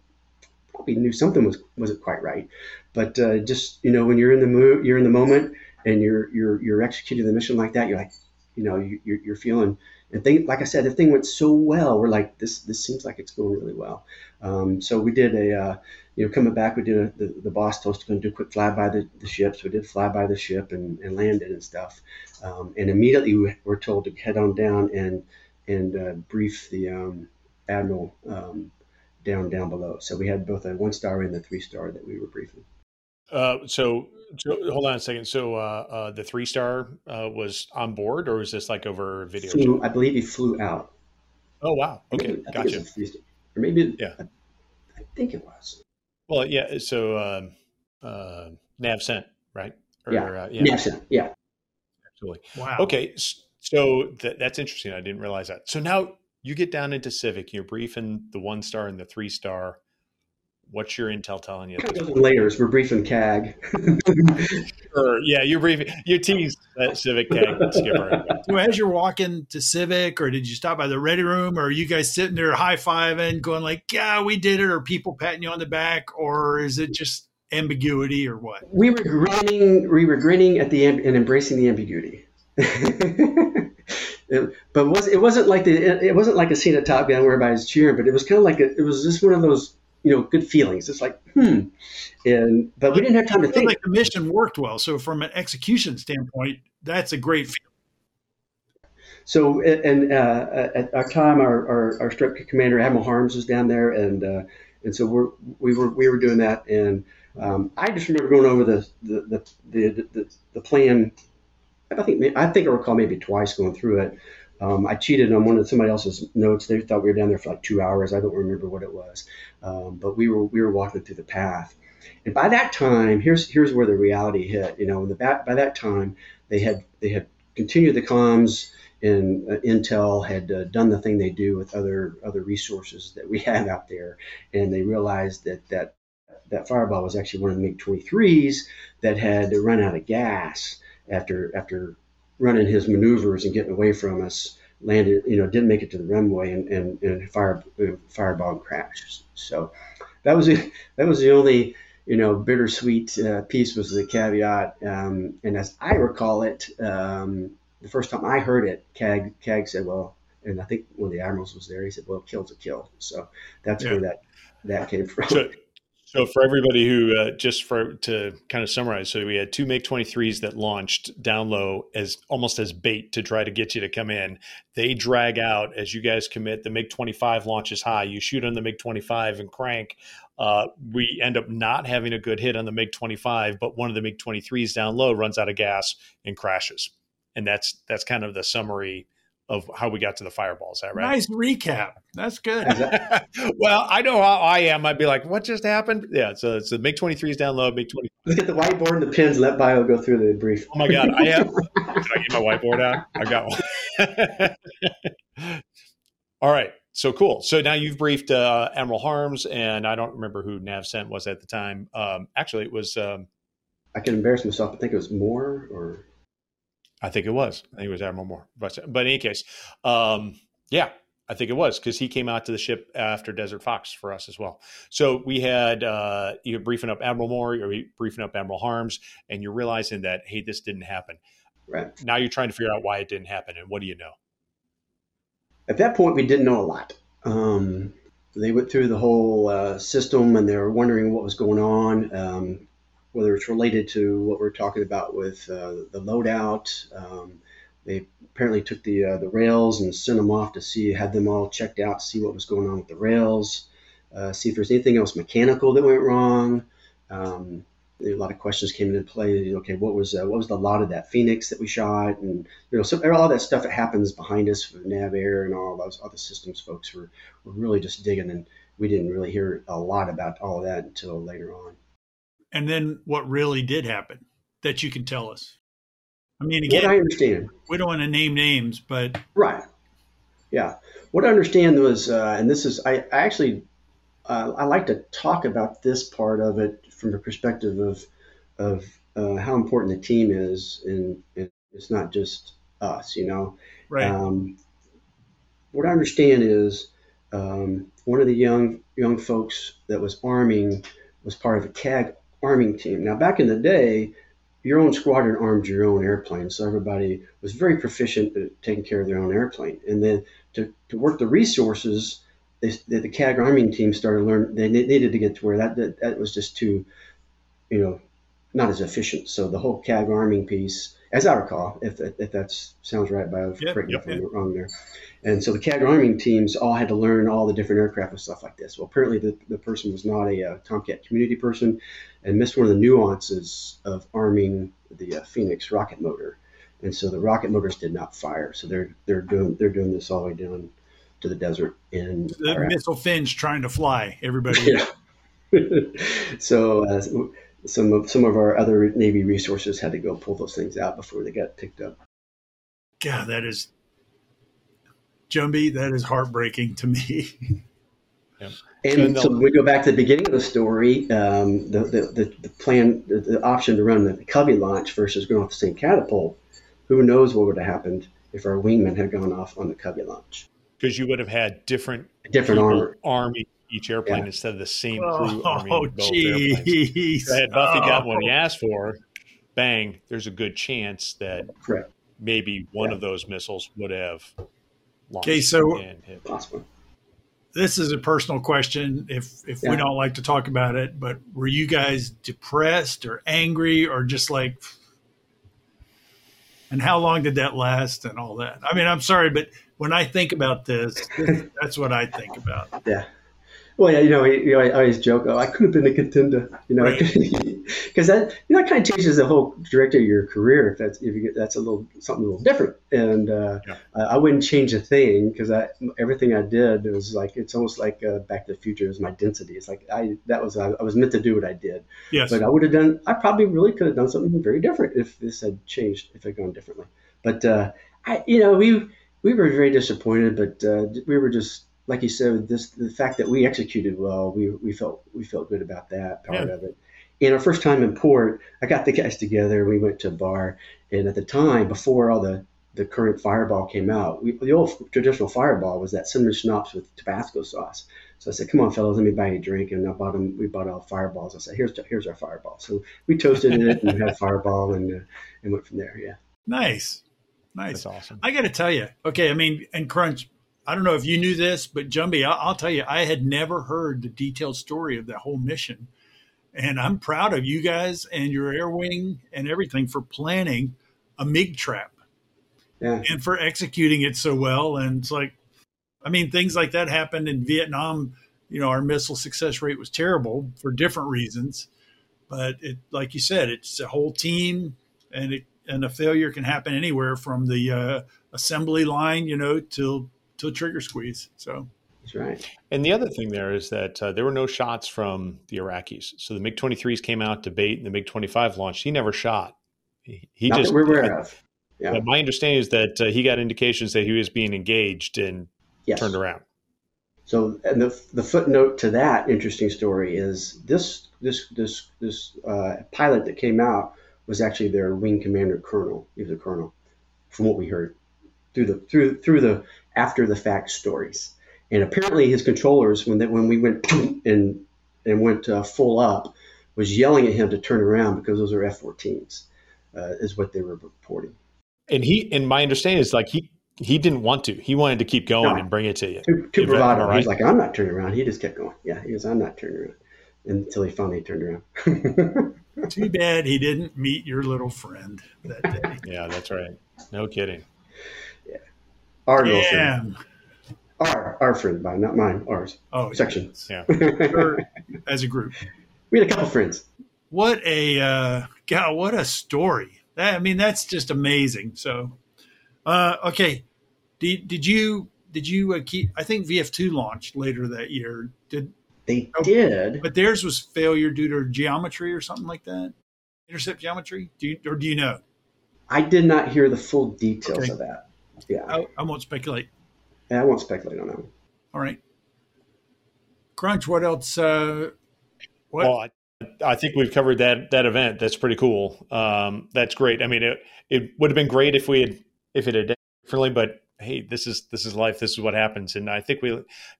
probably knew something was wasn't quite right, but uh, just you know, when you're in the mood, you're in the moment and you're you're you're executing the mission like that, you're like, you know, you, you're, you're feeling. And thing, like I said, the thing went so well. We're like, this this seems like it's going really well. Um, so we did a, uh, you know, coming back, we did a, the, the boss told us to go and do a quick flyby the, the ships. We did fly by the ship and, and landed and stuff. Um, and immediately we were told to head on down and and uh, brief the um, admiral um, down down below. So we had both a one star and the three star that we were briefing. Uh, so, so, hold on a second. So uh, uh, the three star uh, was on board, or was this like over video? Flew, I believe he flew out. Oh wow! Okay, I gotcha. Or maybe yeah, I, I, think it was. Well, yeah. So um, uh, NavCent, right? Or, yeah. Uh, yeah. NavCent. Yeah. Absolutely. Wow. Okay, so th- that's interesting. I didn't realize that. So now you get down into CVIC. You're briefing the one star and the three star What's your intel telling you? Layers. We're briefing CAG. sure. Yeah, you're briefing. You tease that CVIC CAG skipper. So as you're walking to CVIC, or did you stop by the ready room, or are you guys sitting there high fiving, going like, "Yeah, we did it," or people patting you on the back, or is it just ambiguity, or what? We were grinning. We were grinning at the and embracing the ambiguity. It, but it was it wasn't like the it wasn't like a scene at Top Gun where everybody's cheering, but it was kind of like a, it was just one of those you know good feelings. It's like hmm, and but we didn't have time to think. Like the mission worked well, so from an execution standpoint, that's a great feeling. So and uh, at our time, our, our, our strike commander Admiral Harms was down there, and uh, and so we're, we were we were doing that, and um, I just remember going over the the the, the, the, the plan. I think I think I recall maybe twice going through it, um, I cheated on one of somebody else's notes. They thought we were down there for like two hours. I don't remember what it was, um, but we were we were walking through the path. And by that time, here's here's where the reality hit. You know, the back, by that time they had they had continued the comms, and uh, Intel had uh, done the thing they do with other other resources that we had out there, and they realized that that that fireball was actually one of the MiG 23s that had run out of gas after after running his maneuvers and getting away from us, landed, you know, didn't make it to the runway and, and, and fire, firebomb crashed. So that was, the, that was the only, you know, bittersweet uh, piece was the caveat. Um, and as I recall it, um, the first time I heard it, CAG, CAG said, well, and I think one of the admirals was there. He said, "Well, kill's a kill." So that's yeah. where that that came from. So, so for everybody who uh, just for to kind of summarize, so we had two MiG 23s that launched down low as almost as bait to try to get you to come in. They drag out as you guys commit. The MiG 25 launches high. You shoot on the MiG 25 and crank. Uh, we end up not having a good hit on the MiG 25, but one of the MiG 23s down low runs out of gas and crashes. And that's that's kind of the summary of how we got to the fireball. Is that right? Nice recap. That's good. well, I know how I am. I'd be like, what just happened? Yeah, so it's the MiG 23 is down low, MiG 20. Look at the whiteboard and the pins let Bio go through the brief. Oh my God. I have, can I get my whiteboard out? I got one. All right. So cool. So now you've briefed uh, Admiral Harms, and I don't remember who NavCent was at the time. Um, actually, it was. Um, I can embarrass myself. I think it was Moore or. I think it was. I think it was Admiral Moore. But, but in any case, um, yeah, I think it was because he came out to the ship after Desert Fox for us as well. So we had uh, you're briefing up Admiral Moore, you're briefing up Admiral Harms, and you're realizing that hey, this didn't happen. Right. Now you're trying to figure out why it didn't happen, and what do you know? At that point, we didn't know a lot. Um, they went through the whole uh, system, and they were wondering what was going on. Um, whether it's related to what we're talking about with uh, the loadout. Um, they apparently took the uh, the rails and sent them off to see, had them all checked out, to see what was going on with the rails, uh, see if there's anything else mechanical that went wrong. Um, a lot of questions came into play. Okay, what was uh, what was the lot of that Phoenix that we shot, and you know, so all that stuff that happens behind us with NavAir and all those other systems folks were were really just digging, and we didn't really hear a lot about all of that until later on and then what really did happen that you can tell us. I mean, again, what I understand, we don't want to name names, but right, yeah. What I understand was, uh, and this is, I, I actually, uh, I like to talk about this part of it from the perspective of, of uh, how important the team is, and, and, it's not just us, you know. Right. Um, what I understand is um, one of the young young folks that was arming was part of a CAG arming team. Now, back in the day, your own squadron armed your own airplane, so everybody was very proficient at taking care of their own airplane. And then to, to work the resources, they, the, the CAG arming team started learn they needed to get to where that, that that was just too, you know, not as efficient. So the whole CAG arming piece, as I recall, if if that sounds right, by yep, correct yep, if I'm wrong there. And so the CAG arming teams all had to learn all the different aircraft and stuff like this. Well, apparently the, the person was not a, uh, Tomcat community person and missed one of the nuances of arming the uh, Phoenix rocket motor. And so the rocket motors did not fire. So they're they're doing they're doing this all the way down to the desert and the missile fins trying to fly. Everybody. Yeah. so uh, some of some of our other Navy resources had to go pull those things out before they got picked up. God, that is Jumbie, that is heartbreaking to me. Yep. And so we go back to the beginning of the story. Um, the, the, the, the, plan, the, the, option to run the Cubby launch versus going off the same catapult. Who knows what would have happened if our wingman had gone off on the Cubby launch? Because you would have had different different armor. army each airplane yeah. instead of the same crew oh, army both geez. So had Buffy oh. got what he asked for, bang, there's a good chance that Correct. maybe one yeah. of those missiles would have Okay, so possible. This is a personal question. If if yeah. we don't like to talk about it, but were you guys depressed or angry or just like? And how long did that last and all that? I mean, I'm sorry, but when I think about this, that's what I think about. Yeah. Well, yeah, you know, you know, I always joke, oh, I could have been a contender, you know, because right. that you know that kind of changes the whole trajectory of your career. If that's if you get that's a little something a little different, and uh, yeah. I, I, wouldn't change a thing because I everything I did it was like it's almost like uh, Back to the Future is my density. It's like I that was I, I, was meant to do what I did. Yes, but I would have done. I probably really could have done something very different if this had changed, if it had gone differently. But uh, I, you know, we we were very disappointed, but uh, we were just like you said, this the fact that we executed well, we, we felt we felt good about that part yeah. of it. In our first time in port, I got the guys together. We went to a bar, and at the time, before all the the current Fireball came out, we, the old traditional Fireball was that cinnamon schnapps with Tabasco sauce. So I said, "Come on, fellas, let me buy you a drink." And I bought them. We bought all Fireballs. I said, "Here's here's our Fireball." So we toasted it and had Fireball, and uh, and went from there. Yeah. Nice, nice, That's awesome. I got to tell you, okay. I mean, and Crunch I don't know if you knew this, but Jumbie, I'll, I'll, tell you, I had never heard the detailed story of that whole mission. And I'm proud of you guys and your air wing and everything for planning a MiG trap yeah. and for executing it so well. And it's like, I mean, things like that happened in Vietnam. You know, our missile success rate was terrible for different reasons. But it, like you said, it's a whole team and it, and a failure can happen anywhere from the uh, assembly line, you know, till till trigger squeeze. So That's right. And the other thing there is that uh, there were no shots from the Iraqis. So the MiG 23s came out to bait and the MiG 25 launched. He never shot. He, he Not just. that we're aware of. Yeah. but my understanding is that uh, he got indications that he was being engaged and Yes. turned around. So, and the, the footnote to that interesting story is this this this this uh, pilot that came out was actually their wing commander colonel. He was a colonel, from what we heard through the through through the after the fact stories. And apparently, his controllers when that when we went and and went uh, full up was yelling at him to turn around because those are F-14s, uh, is what they were reporting. And he, and my understanding is like he he didn't want to. He wanted to keep going No. and bring it to you. Too, too bravado. right? He's like, I'm not turning around. He just kept going. Yeah, he goes, I'm not turning around until he finally turned around. too bad he didn't meet your little friend that day. Yeah, that's right. No kidding. Our little friend. Damn. Our, our friend, by not mine, ours. Oh, Section. Yeah. Or as a group. we had a couple friends. What a uh, God! What a story. That, I mean, that's just amazing. So, uh, okay, did did you did you uh, keep? I think VF two launched later that year. Did They Oh. did. but theirs was failure due to geometry or something like that. Intercept geometry? Do you or do you know? I did not hear the full details Okay. of that. Yeah, I, I won't speculate. Yeah, I won't speculate on that one. All right, Crunch. What else? Uh, what? Well, I, I think we've covered that that event. That's pretty cool. Um, that's great. I mean, it it would have been great if we had if it had differently, but hey, this is this is life. This is what happens, and I think we,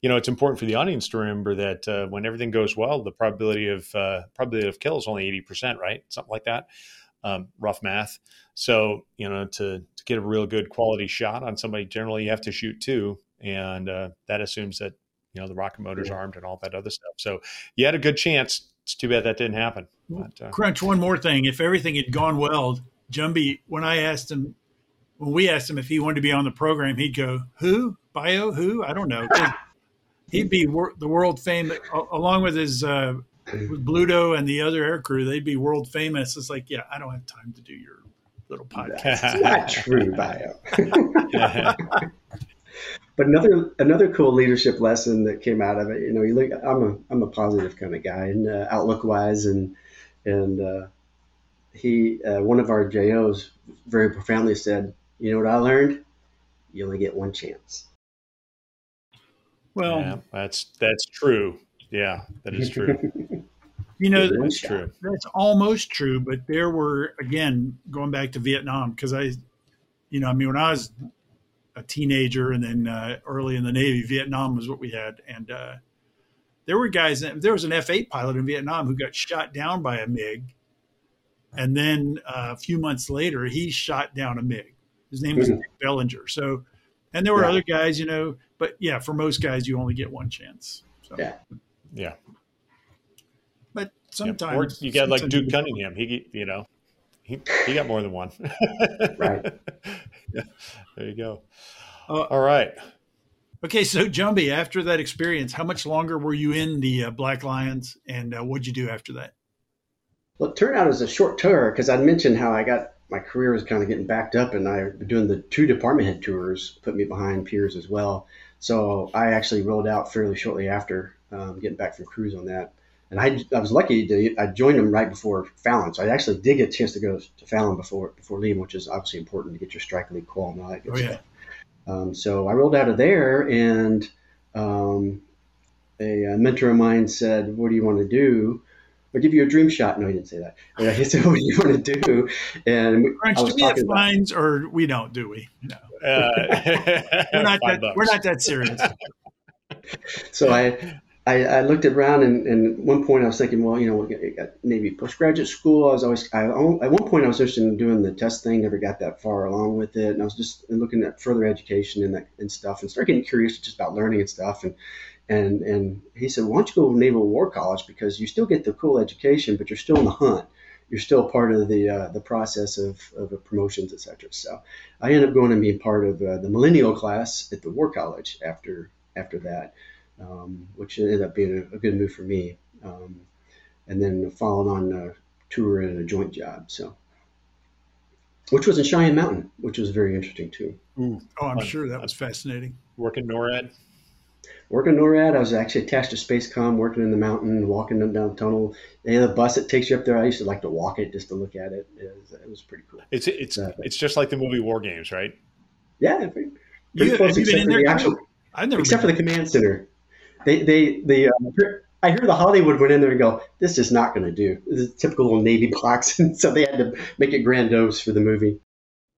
you know, it's important for the audience to remember that uh, when everything goes well, the probability of uh, probability of kill is only eighty percent, right? Something like that. Um, rough math. So you know, to to get a real good quality shot on somebody, generally you have to shoot two, and uh, that assumes that you know the rocket motor's armed and all that other stuff. So you had a good chance. It's too bad that didn't happen. But, uh, Crunch. One more thing. If everything had gone well, Jumby, when I asked him, when we asked him if he wanted to be on the program, he'd go, "Who? Bio? Who? I don't know." He'd be wor- the world famous, along with his uh, with Bluto and the other air crew. They'd be world famous. It's like, yeah, I don't have time to do your little podcast. It's not true, bio. but another another cool leadership lesson that came out of it, you know, you look. I'm a I'm a positive kind of guy, and uh, outlook wise, and and uh, he uh, one of our JOs very profoundly said, "You know what I learned? You only get one chance." Well, yeah, that's that's true. Yeah, that is true. you know, That's true. That's almost true, but there were again going back to Vietnam because I, you know, I mean when I was a teenager and then uh, early in the Navy, Vietnam was what we had, and uh, there were guys. There was an F eight pilot in Vietnam who got shot down by a MiG, and then uh, a few months later he shot down a MiG. His name was Mhm. Dick Bellinger. So, and there were Yeah. other guys, you know, but yeah, for most guys you only get one chance. So, Yeah. Yeah, Yeah. Sometimes Or you got like Duke Cunningham. He, you know, he he got more than one. Right. Yeah, there you go. Uh, All right. Okay, so Jumby, after that experience, how much longer were you in the uh, Black Lions, and uh, what'd you do after that? Well, it turned out as a short tour because I mentioned how I got my career was kind of getting backed up, and I been doing the two department head tours put me behind peers as well. So I actually rolled out fairly shortly after um, getting back from cruise on that, and I, I was lucky to I joined them right before Fallon, so I actually did get a chance to go to Fallon before before leaving, which is obviously important to get your strike league call and all that good Oh, yeah. Um, so I rolled out of there, and um, a, uh mentor of mine said, "What do you want to do?" I'll give you a dream shot. No, he didn't say that. Uh, He said, "What do you want to do?" And we- Crunch, I do was we have talking about fines, or we don't? Do we? No, Uh, we're not that. We're not that serious. so I, I, I looked around and, and at one point I was thinking, well, you know, maybe postgraduate school. I was always, I, at one point I was interested in doing the test thing, never got that far along with it. And I was just looking at further education and that and stuff and started getting curious just about learning and stuff. And, and, and he said, why don't you go to Naval War College because you still get the cool education, but you're still in the hunt. You're still part of the uh, the process of, of promotions, et cetera. So I ended up going and being part of uh, the millennial class at the War College after after that um, which ended up being a, a good move for me. Um, and then followed on a tour and a joint job. So which was in Cheyenne Mountain, which was very interesting too. Ooh, oh, I'm sure that was fascinating. Working NORAD. Working NORAD, I was actually attached to Spacecom, working in the mountain, walking down the tunnel. And the bus that takes you up there, I used to like to walk it just to look at it. It was, it was pretty cool. It's it's uh, it's just like the movie War Games, right? Yeah, pretty, pretty you, close, have you been in there? The actual, I've never except for the command center. They they the uh, I hear the Hollywood went in there and go, this is not going to do. This is typical little Navy box, and so they had to make it grandiose for the movie.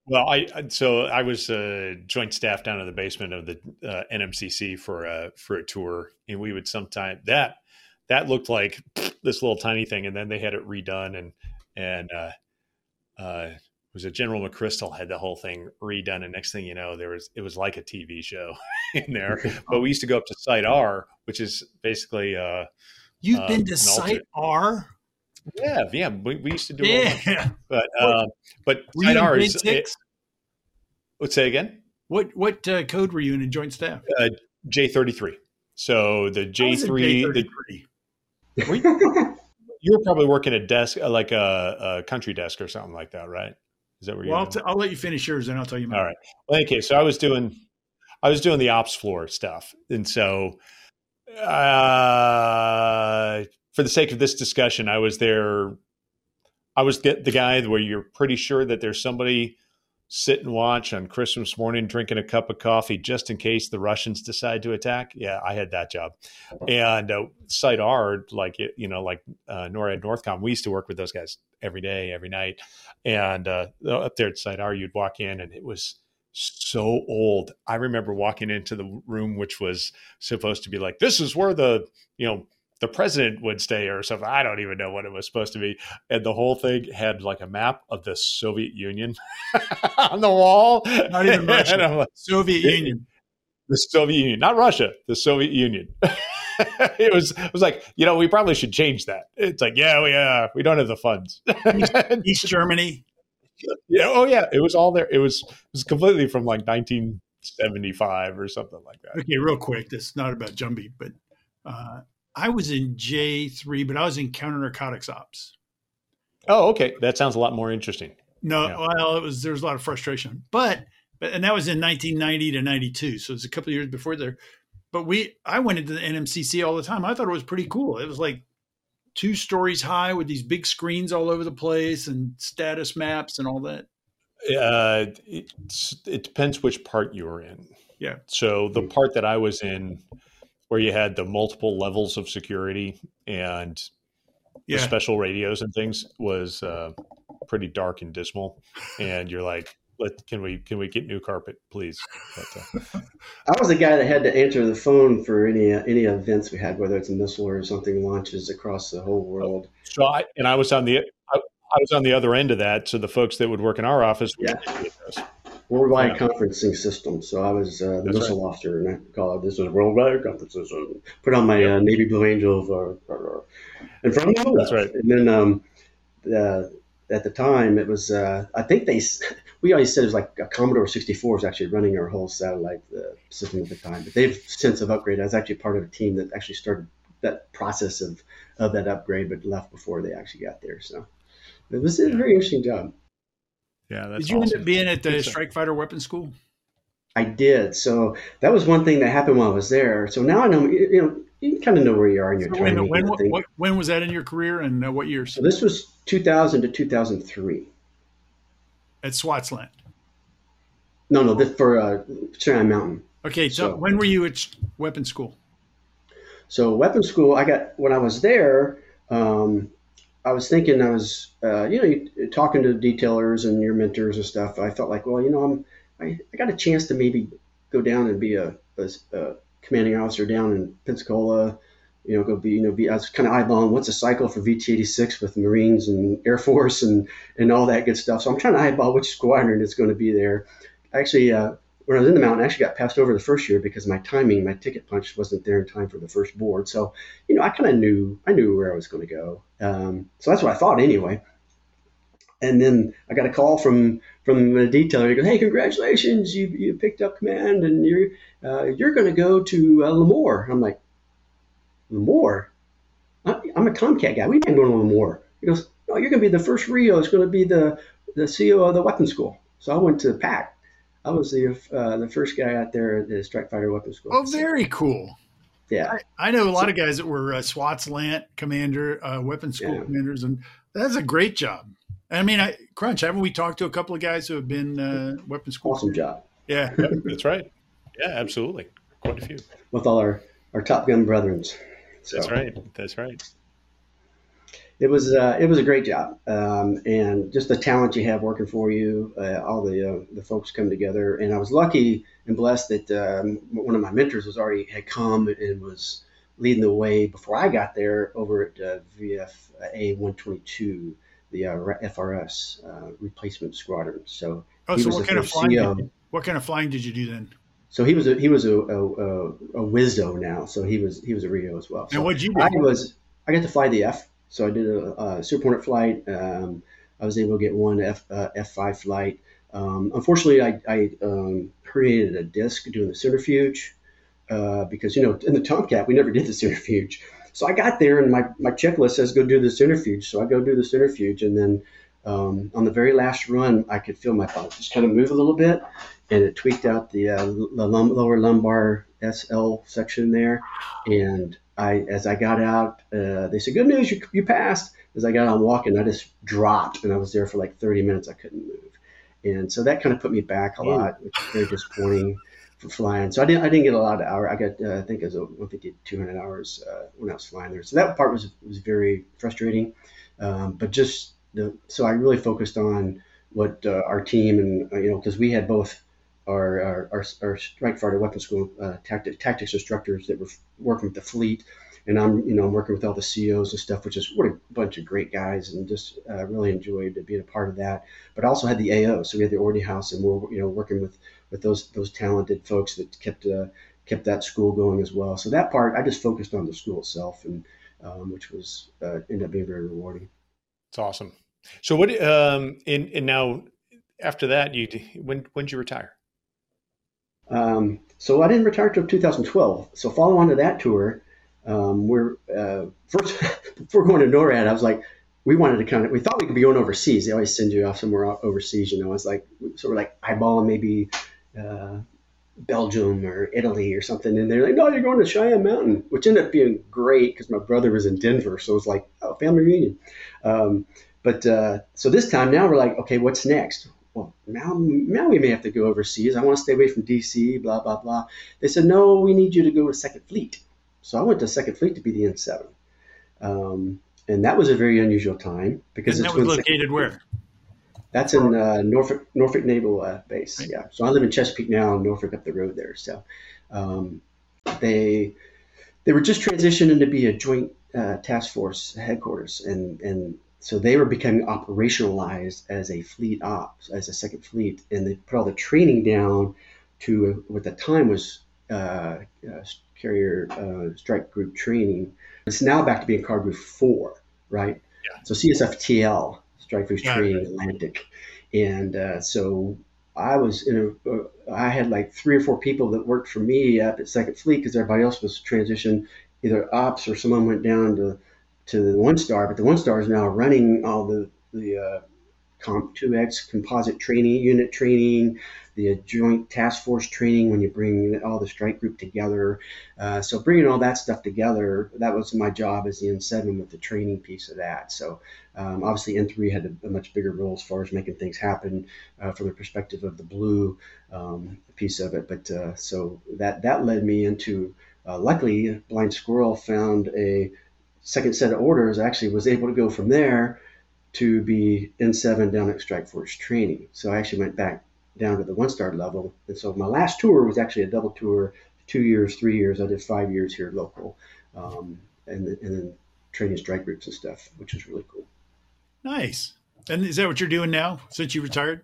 Well, I so I was uh, joint staff down in the basement of the uh, NMCC for a for a tour, and we would sometimes that that looked like this little tiny thing, and then they had it redone, and and uh, uh, was it General McChrystal had the whole thing redone, and next thing you know, there was it was like a TV show in there. but we used to go up to Site R, which is basically uh, you've uh, been to Site R. Yeah, yeah, we, we used to do it. Yeah, but uh, but Site R is. It, let's say again. What what uh, code were you in in joint staff? Uh, J thirty three. So the J three. You were probably working a desk, uh, like a, a country desk or something like that, right? Is that where you? Well, I'll, t- I'll, let you finish yours, and I'll tell you. Mine. All right. Well, okay. So I was doing, I was doing the ops floor stuff, and so, uh, for the sake of this discussion, I was there. I was the, guy where you're pretty sure that there's somebody sit and watch on Christmas morning, drinking a cup of coffee just in case the Russians decide to attack. Yeah, I had that job. And uh, Site R, like you know, like uh, NORAD Northcom, we used to work with those guys every day, every night. And uh, up there at Site R, you'd walk in, and it was so old. I remember walking into the room, which was supposed to be like, this is where the you know the president would stay or something. I don't even know what it was supposed to be. And the whole thing had like a map of the Soviet Union on the wall. Not even Russia. Like, Soviet Union. The Soviet Union, not Russia, the Soviet Union. it was it was like, you know, we probably should change that. It's like, yeah, we uh we don't have the funds. East, East Germany. Yeah, oh yeah. It was all there. It was it was completely from like nineteen seventy five or something like that. Okay, real quick. This is not about Jumbie, but uh, I was in J3, but I was in counter narcotics ops. Oh, okay. That sounds a lot more interesting. No, yeah. well, it was there was a lot of frustration, but but and that was in 1990 to 92, so it's a couple years before there. But we, I went into the NMCC all the time. I thought it was pretty cool. It was like two stories high with these big screens all over the place and status maps and all that. Uh, it, it depends which part you were in. Yeah. So the part that I was in where you had the multiple levels of security and yeah. the special radios and things was uh, pretty dark and dismal. And you're like, Let, can we can we get new carpet, please? But, uh, I was the guy that had to answer the phone for any uh, any events we had, whether it's a missile or something launches across the whole world. So I and I was on the I, I was on the other end of that. So the folks that would work in our office, yeah worldwide yeah. conferencing system. So I was uh, the That's missile right. officer, and I call it this is worldwide conference system. Put on my uh, Navy Blue Angel for, in front of them. That's right. And then um, uh, at the time, it was uh, I think they we always said it was like a Commodore 64 was actually running our whole satellite uh, system at the time, but they've since have upgraded. I was actually part of a team that actually started that process of of that upgrade, but left before they actually got there. So it was a very interesting job. Yeah, did you awesome. end up being at the Strike Fighter Weapons School? I did. So that was one thing that happened while I was there. So now I know, you know, you kind of know where you are in your so training. When, when, what, when, was that in your career and uh, what years? So this was 2000 to 2003. At Swatsland? No, no, this for uh, Cheyenne Mountain. Okay, so, so when were you at weapons school? So weapons school, I got when I was there. Um, I was thinking, I was, uh, you know, talking to detailers and your mentors and stuff. I felt like, well, you know, I'm, I, I got a chance to maybe go down and be a, a, a commanding officer down in Pensacola. You know, go be, you know, be. I was kind of eyeballing what's a cycle for VT86 with Marines and Air Force and and all that good stuff. So I'm trying to eyeball which squadron is going to be there. Actually, uh, when I was in the mountain, I actually got passed over the first year because my timing, my ticket punch wasn't there in time for the first board. So, you know, I kind of knew, I knew where I was going to go. Um, so that's what I thought anyway. And then I got a call from from the detailer. He goes, "Hey, congratulations! You you picked up command, and you're uh, you're going to go to uh, Lemoore." I'm like, "Lemoore? I'm a Tomcat guy. We ain't going to more. He goes, "No, you're going to be the first Rio. It's going to be the the CO of the weapons school. So I went to the PAC. I was the uh, the first guy out there at the Strike Fighter Weapons School. Oh, very cool. Yeah, I, I know a lot of guys that were uh, SWAT's LANT commander, uh, weapons school Yeah. commanders, and that's a great job. I mean, I, Crunch, haven't we talked to a couple of guys who have been uh, weapons school? awesome job Yeah. Yep, that's right. Yeah, absolutely. Quite a few. with all our our Top Gun brethren. So That's right. That's right. It was uh, it was a great job, um, and just the talent you have working for you, uh, all the uh, the folks come together, and I was lucky and blessed that um, one of my mentors was already had come and was leading the way before I got there over at uh, VFA 122, the uh, FRS uh, replacement squadron. So Oh, so what kind of flying? Did what kind of flying did you do then? So he was a he was a a, a, a WSO now. So he was he was a Rio as well. So and what'd you do? I was I got to fly the F. So I did a, a Super Hornet flight. Um, I was able to get one F uh, F five flight. Um, unfortunately, I, I um, herniated a disc doing the centrifuge uh, because you know in the Tomcat we never did the centrifuge. So I got there and my, my checklist says go do the centrifuge. So I go do the centrifuge and then um, on the very last run I could feel my body just kind of move a little bit and it tweaked out the, uh, the lum- lower lumbar SL section there. And I, as I got out, uh, they said, "Good news, you, you passed." As I got on walking, I just dropped, and I was there for like 30 minutes. I couldn't move, and so that kind of put me back a lot, which is very disappointing for flying. So I didn't, I didn't get a lot of hours. I got, uh, I think, it was 150, 200 hours uh, when I was flying there. So that part was was very frustrating, um, but just the so I really focused on what uh, our team and uh, you know because we had both our our, our, our strike fighter weapons school uh, tactic, tactics instructors that were working with the fleet, and I'm you know I'm working with all the COs and stuff, which is what a bunch of great guys, and just uh, really enjoyed being a part of that. But I also had the AO, so we had the Ordy House, and we're you know working with with those those talented folks that kept uh, kept that school going as well. So that part I just focused on the school itself, and um, which was uh, ended up being very rewarding. It's awesome. So what? Um, and and now after that, you when when did you retire? Um, so I didn't retire till 2012. So follow on to that tour, um, we're uh, first before going to NORAD, I was like, we wanted to kind of, we thought we could be going overseas. They always send you off somewhere overseas, you know. It's like so we're like eyeballing maybe uh, Belgium or Italy or something, and they're like, no, you're going to Cheyenne Mountain, which ended up being great because my brother was in Denver, so it was like oh, family reunion. Um, but uh, so this time now we're like, okay, what's next? Well, now, now we may have to go overseas. I want to stay away from DC, blah, blah, blah. They said, no, we need you to go to Second Fleet. So I went to Second Fleet to be the N7. Um, and that was a very unusual time because And it's that was located where? that's in uh, Norfolk Norfolk Naval uh, Base. Right. Yeah. So I live in Chesapeake now, Norfolk up the road there. So um, they they were just transitioning to be a joint uh, task force headquarters, and and so they were becoming operationalized as a fleet ops, as a second fleet, and they put all the training down to what the time was uh, uh, carrier uh, strike group training. It's now back to being Car Group Four, right? Yeah. So CSFTL, Strike Force Got it. Training Atlantic, and uh, so I was in a. Uh, I had like three or four people that worked for me up at Second Fleet because everybody else was transitioned either ops or someone went down to to the one star, but the one star is now running all the the uh, COMPTUEX composite training unit training, the joint task force training when you bring all the strike group together. Uh, so bringing all that stuff together, that was my job as the N7 with the training piece of that. So um, obviously N3 had a, a much bigger role as far as making things happen uh, from the perspective of the blue um, piece of it. But uh, so that that led me into. Uh, luckily, Blind Squirrel found a second set of orders. Actually, was able to go from there to be N7 down at Strike Force training. So I actually went back down to the one star level. And so my last tour was actually a double tour, two years, three years. I did five years here local, um, and, and then training strike groups and stuff, which was really cool. Nice. And is that what you're doing now since you retired?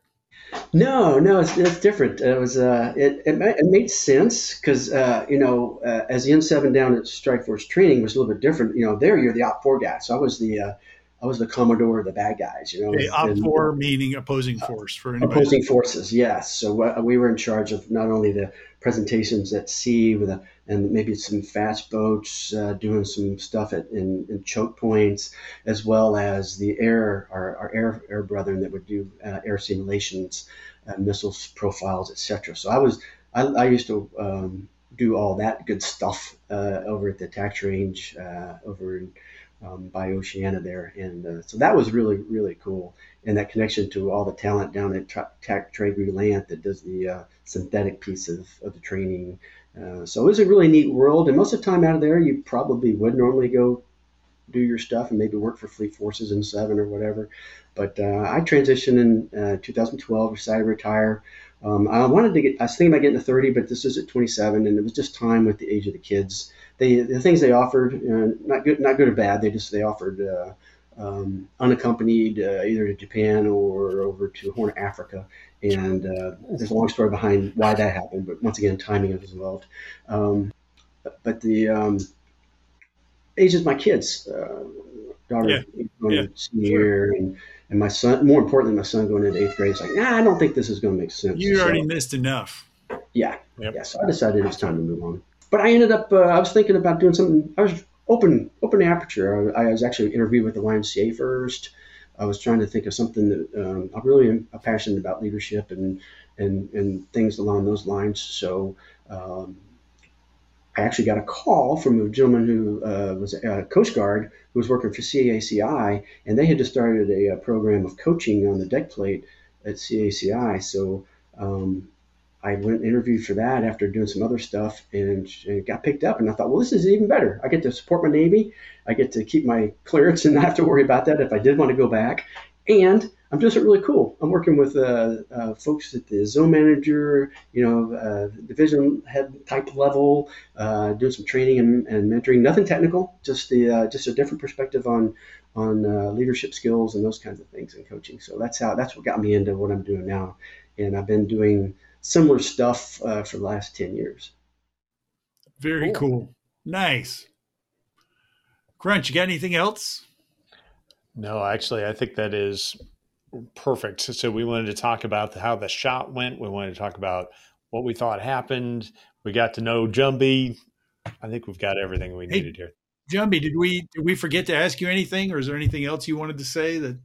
No, no, it's, it's different. It was uh, it, it, ma- it made sense because uh, you know uh, as the N7 down at Strike Force training was a little bit different. You know, there you're the OPFOR guy, so I was the uh, I was the commodore of the bad guys. You know, okay, OPFOR meaning opposing force for anybody. opposing forces. Yes, so uh, we were in charge of not only the presentations at sea with a, and maybe some fast boats, uh, doing some stuff at in, in, choke points, as well as the air our, our air air brethren that would do uh, air simulations, uh, missiles profiles, etc. So I was I, I used to. Um, do all that good stuff uh, over at the tax range uh, over in, um, by Oceana there, and uh, so that was really really cool. And that connection to all the talent down at Tra- Tra- TRAGRU that does the uh, synthetic piece of, of the training. Uh, so it was a really neat world, and most of the time out of there, you probably would normally go do your stuff and maybe work for Fleet Forces N7 or whatever. But uh, I transitioned in 2012, decided to retire. Um, I wanted to get, I was thinking about getting to 30, but this is at 27, and it was just time with the age of the kids. They, the things they offered, uh, not good, not good or bad. They just they offered uh, um, unaccompanied uh, either to Japan or over to Horn of Africa. And uh, there's a long story behind why that happened, but once again, timing is involved. Um, but the um, ages my kids, uh, daughter yeah. going yeah. senior year, and and my son, more importantly, my son going into eighth grade is like, nah, I don't think this is going to make sense. You So, already missed enough. yeah, Yep. yeah. So I decided it was time to move on. But I ended up, uh, I was thinking about doing something. I was open, open aperture. I, I was actually interviewed with the YMCA first. I was trying to think of something that um, I really passionate about leadership and and and things along those lines. So um, I actually got a call from a gentleman who uh, was a Coast Guard who was working for CACI, and they had just started a, a program of coaching on the deck plate at CACI. So um, I went interviewed for that after doing some other stuff and, and got picked up. And I thought, well, this is even better. I get to support my Navy. I get to keep my clearance and not have to worry about that if I did want to go back. And I'm doing something really cool. I'm working with uh, uh, folks at the zone manager, you know, uh, division head type level, uh, doing some training and, and mentoring. Nothing technical, just the uh, just a different perspective on on uh, leadership skills and those kinds of things and coaching. So that's how that's what got me into what I'm doing now. And I've been doing similar stuff uh, for the last 10 years. Very cool. Nice. Crunch, you got anything else? No, actually, I think that is perfect. So we wanted to talk about how the shot went. We wanted to talk about what we thought happened. We got to know Jumbie. I think we've got everything we Hey, needed here. Jumbie, did we did we forget to ask you anything, or is there anything else you wanted to say that?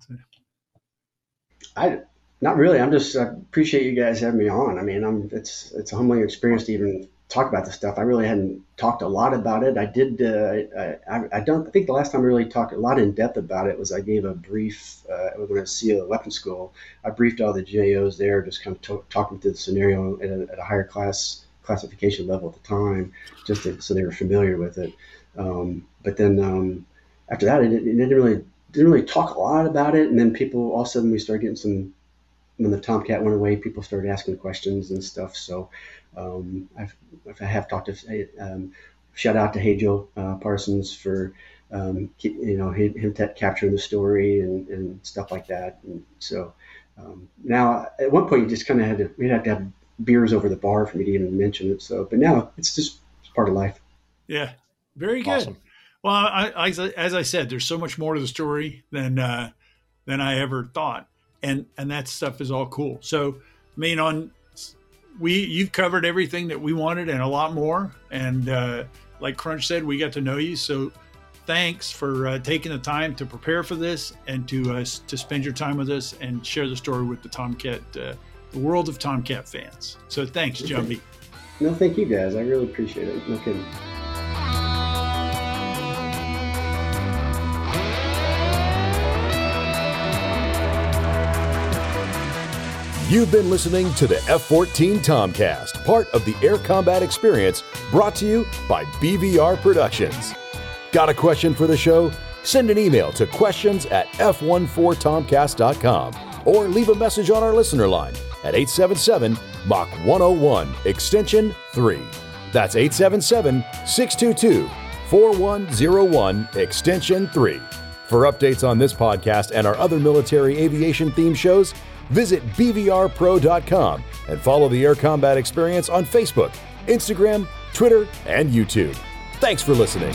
I not really. I'm just I appreciate you guys having me on. I mean, I'm it's it's a humbling experience to even talk about this stuff. I really hadn't talked a lot about it. I did. Uh, I, I don't. I think the last time I really talked a lot in depth about it was I gave a brief uh, when I was SEAL Weapons School. I briefed all the GAOs there, just kind of to, talking through the scenario at a, at a higher class classification level at the time, just to, so they were familiar with it. Um, but then um, after that, it, it didn't really didn't really talk a lot about it. And then people all of a sudden we started getting some when the Tomcat went away, people started asking questions and stuff. So um, I've, I have talked to um, shout out to Hey Joe uh, Parsons for um, you know him, him t- capturing the story and, and stuff like that. And so um, now at one point you just kind of had to we'd have to have beers over the bar for me to even mention it. So but now it's just it's part of life. Yeah, very good. Awesome. Well, I, I, as I said, there's so much more to the story than uh, than I ever thought, and and that stuff is all cool. So, I mean, on we you've covered everything that we wanted and a lot more. And uh, like Crunch said, we got to know you. So, thanks for uh, taking the time to prepare for this and to uh, to spend your time with us and share the story with the Tomcat, uh, the world of Tomcat fans. So, thanks, Jumbie. No, thank you guys. I really appreciate it. No kidding. You've been listening to the F 14 Tomcast, part of the Air Combat Experience, brought to you by BVR Productions. Got a question for the show? Send an email to questions at f14tomcast.com or leave a message on our listener line at 877 Mach 101, extension 3. That's 877 622 4101, extension 3. For updates on this podcast and our other military aviation themed shows, visit BVRPro.com and follow the Air Combat Experience on Facebook, Instagram, Twitter, and YouTube. Thanks for listening.